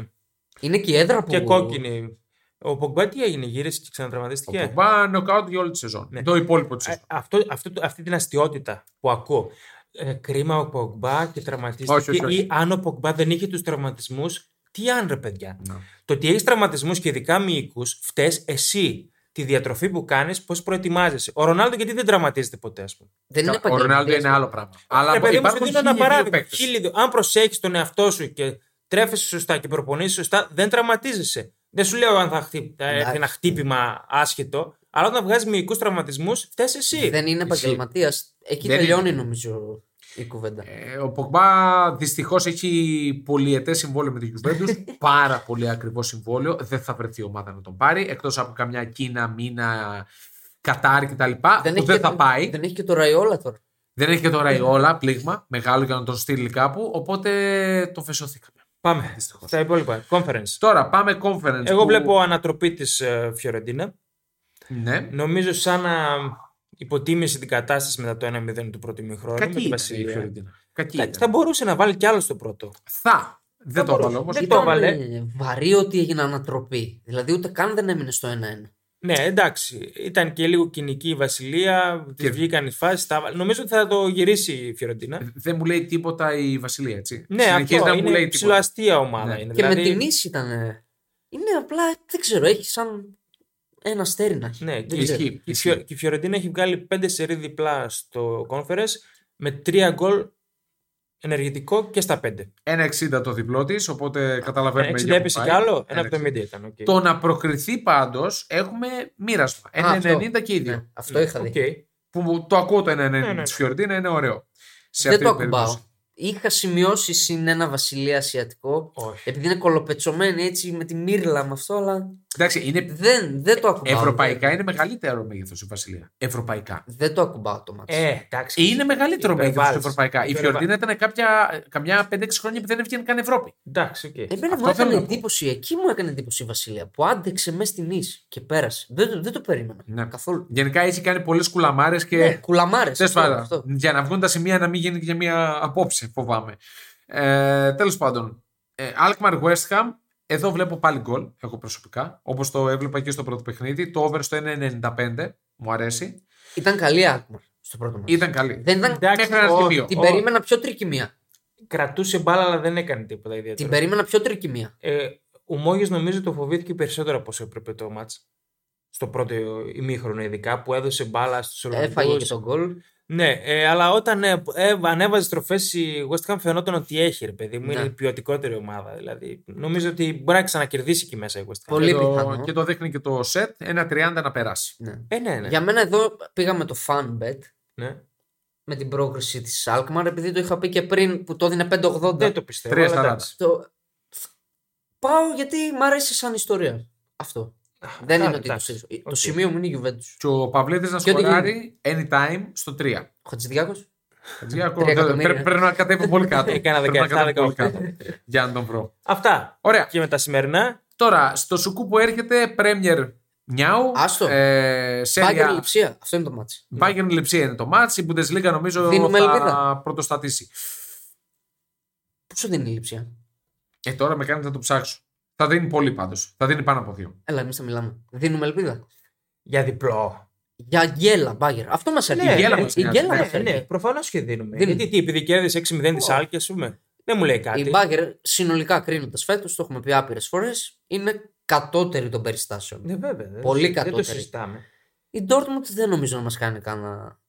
Είναι και η έδρα που. Και κόκκινη. Ο Πογκμπά τι έγινε, γύρισε και Ο ξανατραυματίστηκε. Πογκμπά νοκάουτ για όλη τη σεζόν. Ναι. Το υπόλοιπο της Ε, σεζόν. αυτό, αυτό, το- αυτή την αστειότητα που ακούω. Ε, κρίμα ο Πογκμπά και τραυματίστηκε. Όχι, όχι, όχι. Ή αν ο Πογκμπά δεν είχε τους τραυματισμούς, τι αν ρε παιδιά. Ναι. Το ότι έχεις τραυματισμούς και ειδικά μυϊκού, φταίει εσύ τη διατροφή που κάνεις, πώς προετοιμάζεσαι. Ο Ρονάλντο γιατί δεν τραυματίζεται ποτέ, ας πούμε. Δεν είναι Ο Ρονάλντο επαγγελματίας. είναι άλλο πράγμα. Αλλά Ρε παιδί μου, σου υπάρχουν δίνω ένα χίλιοι δύο παράδειγμα. παίκτες. Χίλιοι δύο. Αν προσέχεις τον εαυτό σου και τρέφεσαι σωστά και προπονείσαι σωστά, δεν τραυματίζεσαι. Δεν σου λέω αν θα, χτυ... θα έρθει ένα χτύπημα άσχετο, αλλά όταν βγάζει μυϊκούς τραυματισμούς, φταίει εσύ. Δεν είναι επαγγελματίας. Εκεί Δεν τελειώνει νομίζω η κουβέντα. Ε, Ο Πογμπά δυστυχώς έχει πολυετές συμβόλαιο με τη Juventus. πάρα πολύ ακριβό συμβόλαιο. Δεν θα βρεθεί ομάδα να τον πάρει. Εκτός από καμιά Κίνα, Μίνα, Κατάρ κτλ. που δεν και θα το- πάει. Δεν έχει και το Ραϊόλα τώρα. Δεν έχει και τώρα η όλα πλήγμα μεγάλο για να τον στείλει κάπου. Οπότε το φεσωθήκαμε. Πάμε Δυστυχώς. στα υπόλοιπα. Conference. Τώρα πάμε conference. Εγώ που- βλέπω ανατροπή της Φιωρεντίνα. Ναι. Νομίζω σαν να υποτίμησε την κατάσταση μετά το 1-0 του πρώτου μηχρόνου. με Κακή τη ήταν η Βασιλεία. Φιωρεντίνα. Κακή Εντάξει, ήταν. Θα μπορούσε να βάλει κι άλλο στο πρώτο. Θα. Δεν το μπορούσε. έβαλε όμως. Δεν Ήταν το έβαλε. ε, βαρύ ότι έγινε ανατροπή. Δηλαδή ούτε καν δεν έμεινε στο 1-1. Ναι, εντάξει. Ήταν και λίγο κοινική η Βασιλεία. Τη Και- βγήκαν οι φάσεις. Τα... έβαλε. Νομίζω ότι θα το γυρίσει η Φιωρεντίνα. Δεν μου λέει τίποτα η Βασιλεία, έτσι. Ναι, Συνεχίζει αυτό να μου είναι λέει τίποτα. ψηλοαστία ομάδα. Ναι. Είναι, Και δηλαδή... με την ίση ήταν. ε, Είναι απλά, δεν ξέρω, έχει σαν ένα αστέρι να έχει. Ναι, Δεν και, ξέρω. ισχύει. και η Φιο- και η Φιορεντίνα έχει βγάλει πέντε σερί διπλά στο conference με τρία γκολ ενεργητικό και στα πέντε. 1,60 το διπλό της, οπότε καταλαβαίνουμε. 60 για πού έπεσε πάει. κι άλλο, 1,60. 1,70 ήταν. οκ. Το να προκριθεί πάντως έχουμε μοίρασμα. Α, 1,90 και οι δύο. Ναι, αυτό είχα δει. Οκ. Που το ακούω το 1,90 Ναι, ναι, ναι. τη Φιορεντίνα είναι ωραίο. Σε Δεν αυτή το την περίπτωση. ακουμπάω. Είχα σημειώσει συν ένα Βασιλεία ασιατικό. Όχι. Επειδή είναι κωλοπετσωμένη έτσι με τη μύρλα με αυτό, αλλά Εντάξει, είναι δεν, δεν το ακουμπάω. ευρωπαϊκά είναι μεγαλύτερο μέγεθος η Βασιλεία. Ευρωπαϊκά. Δεν το ακουμπάω το ματς. Ε, εντάξει. Είναι μεγαλύτερο μέγεθος Υπερβάλλεις. ευρωπαϊκά. Η Υπερβάλλεις. Φιορεντίνα ήταν κάποια, καμιά 5-6 χρόνια που δεν έβγαινε καν Ευρώπη. Εντάξει, οκ. Εμένα Αυτό μου έκανε θέλω να πω. εντύπωση, εκεί μου έκανε εντύπωση η Βασιλεία που άντεξε μέσα στη Νις και πέρασε. Δεν, το- δεν το περίμενα Ναι. καθόλου. Γενικά έχει κάνει πολλές κουλαμάρες και. Ναι, κουλαμάρες. Τέλος πάντων, για να βγουν τα σημεία να μην γίνει και μια απόψε, φοβάμαι. Ε, Τέλος πάντων, ε, Alkmaar West Ham, εδώ βλέπω πάλι γκολ, εγώ προσωπικά. Όπως το έβλεπα και στο πρώτο παιχνίδι. Το over στο 1,95 μου αρέσει. Ήταν καλή άκμα στο πρώτο μα. Ήταν καλή. Δεν ήταν... Εντάξει, Μέχρι ένα ο- σημείο. Την ο- περίμενα πιο τρικυμία. Κρατούσε μπάλα, αλλά δεν έκανε τίποτα ιδιαίτερο. Την περίμενα πιο τρικυμία. Ε, ο Μόγιος νομίζω το φοβήθηκε περισσότερο από όσο έπρεπε το μάτς. Στο πρώτο ημίχρονο ειδικά που έδωσε μπάλα στους Έφαγε και Ολλανδούς. τον γκολ. Ναι, ε, αλλά όταν ε, ε, ανέβαζες στροφές η West Ham φαινόταν ότι έχει, ρε παιδί μου. Ναι. Είναι η ποιοτικότερη ομάδα. Δηλαδή. Νομίζω ότι μπορεί να ξανακερδίσει εκεί μέσα η West Ham. Πολύ και, το, πιθανό. και το δείχνει και το set. Ένα 30 να περάσει. Ναι. Ε, ναι, ναι. Για μένα εδώ πήγαμε το fan bet ναι. με την πρόκριση της Alkmaar επειδή το είχα πει και πριν που το έδινε 5,80. Δεν το πιστεύω. 3,40. αλλά εντάξει. Το... Πάω γιατί μ' αρέσει σαν ιστορία. Αυτό. Δεν α, είναι ότι το εντάξει. στηρίζω. Οκ. Το σημείο μου είναι η Juventus. Και ο Παυλίδη να Και ό,τι σκοράρει anytime στο 3. Χατζηδιάκος. Τρία εκατομμύρια. Πρέπει πρέπει να κατέβω πολύ κάτω. Έκανα Πρέπει να 17, κατέβω πολύ 18. κάτω Για να τον βρω. Αυτά. Ωραία. Και με τα σημερινά. Τώρα, στο σουκού που έρχεται, Premier Νιάου. Άστο. Ε, Μπάγκερ Σέρια. λειψία. Αυτό είναι το μάτσι. Bayern Λιψία είναι το μάτς. Η Bundesliga νομίζω Δίνουμε θα ελπίδα. πρωτοστατήσει. Πόσο δίνει η λειψία. Ε, τώρα με κάνετε να το ψάξω. Θα δίνει πολύ πάντως. Θα δίνει πάνω από δύο. Έλα, εμείς θα μιλάμε. Δίνουμε ελπίδα. Για διπλό. Για γέλα, μπάγκερ. Αυτό μας έρχεται. η γέλα Η μας νοιάζει. γέλα Ναι, μας ναι, έρχεται. προφανώς και δίνουμε. Δίνει. Γιατί τι, επειδή κέρδισε 6-0 της Άλκη, ας πούμε. Δεν μου λέει κάτι. Η μπάγκερ συνολικά κρίνοντας φέτος, το έχουμε πει άπειρες φορές, είναι κατώτερη των περιστάσεων. Ναι, βέβαια. δεν- Πολύ Δεν το κατώτερη. συζητάμε. Η Dortmund δεν νομίζω να μας κάνει κανένα.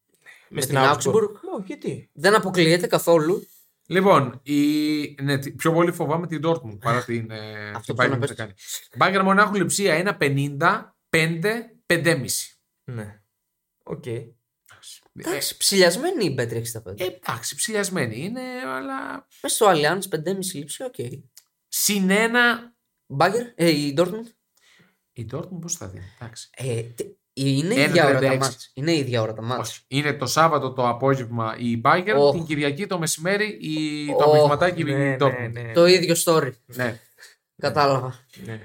Με την την Augsburg. Augsburg. Όχι, γιατί; Δεν αποκλείεται καθόλου. Λοιπόν, η... ναι, τι- πιο πολύ φοβάμαι την Dortmund παρά την, ε, Αυτό την που Bayern να που θα κάνει. Bayern Μονάχου Λειψία 1,50, 5, 5,5. Ναι. Οκ. Εντάξει, ψηλιασμένη η Bet 65. Ε, εντάξει, ψηλιασμένη είναι, αλλά Μέσα στο Allianz 5,5 Λειψία, οκ. συν ένα. Μπάγερν, ε, η Dortmund. Η Dortmund πώς θα δίνει, εντάξει. Ε, τε- είναι η Ένα ίδια ώρα τα 36. μάτς. Είναι η ίδια ώρα τα μάτς. Όχι. Είναι το Σάββατο το απόγευμα η Bayern, Οχ. την Κυριακή το μεσημέρι η... το Οχ, απογευματάκι Ναι, η ναι, Dortmund. ναι. Το ίδιο story. Ναι. Κατάλαβα. ναι.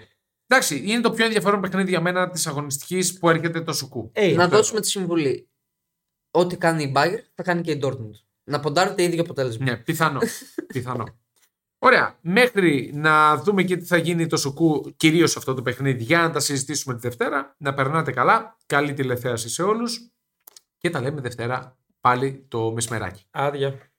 Εντάξει, είναι το πιο ενδιαφέρον παιχνίδι για μένα της αγωνιστικής που έρχεται το Σουκού. Ε, να αυτό. δώσουμε τη συμβουλή. Ό,τι κάνει η Bayern θα κάνει και η Dortmund. Να ποντάρετε ίδιο αποτέλεσμα. Ναι, πιθανό. πιθανό. Ωραία. Μέχρι να δούμε και τι θα γίνει το Σουκού, κυρίως αυτό το παιχνίδι, για να τα συζητήσουμε τη Δευτέρα. Να περνάτε καλά. Καλή τηλεθέαση σε όλους. Και τα λέμε Δευτέρα πάλι το μεσημεράκι. Άδεια.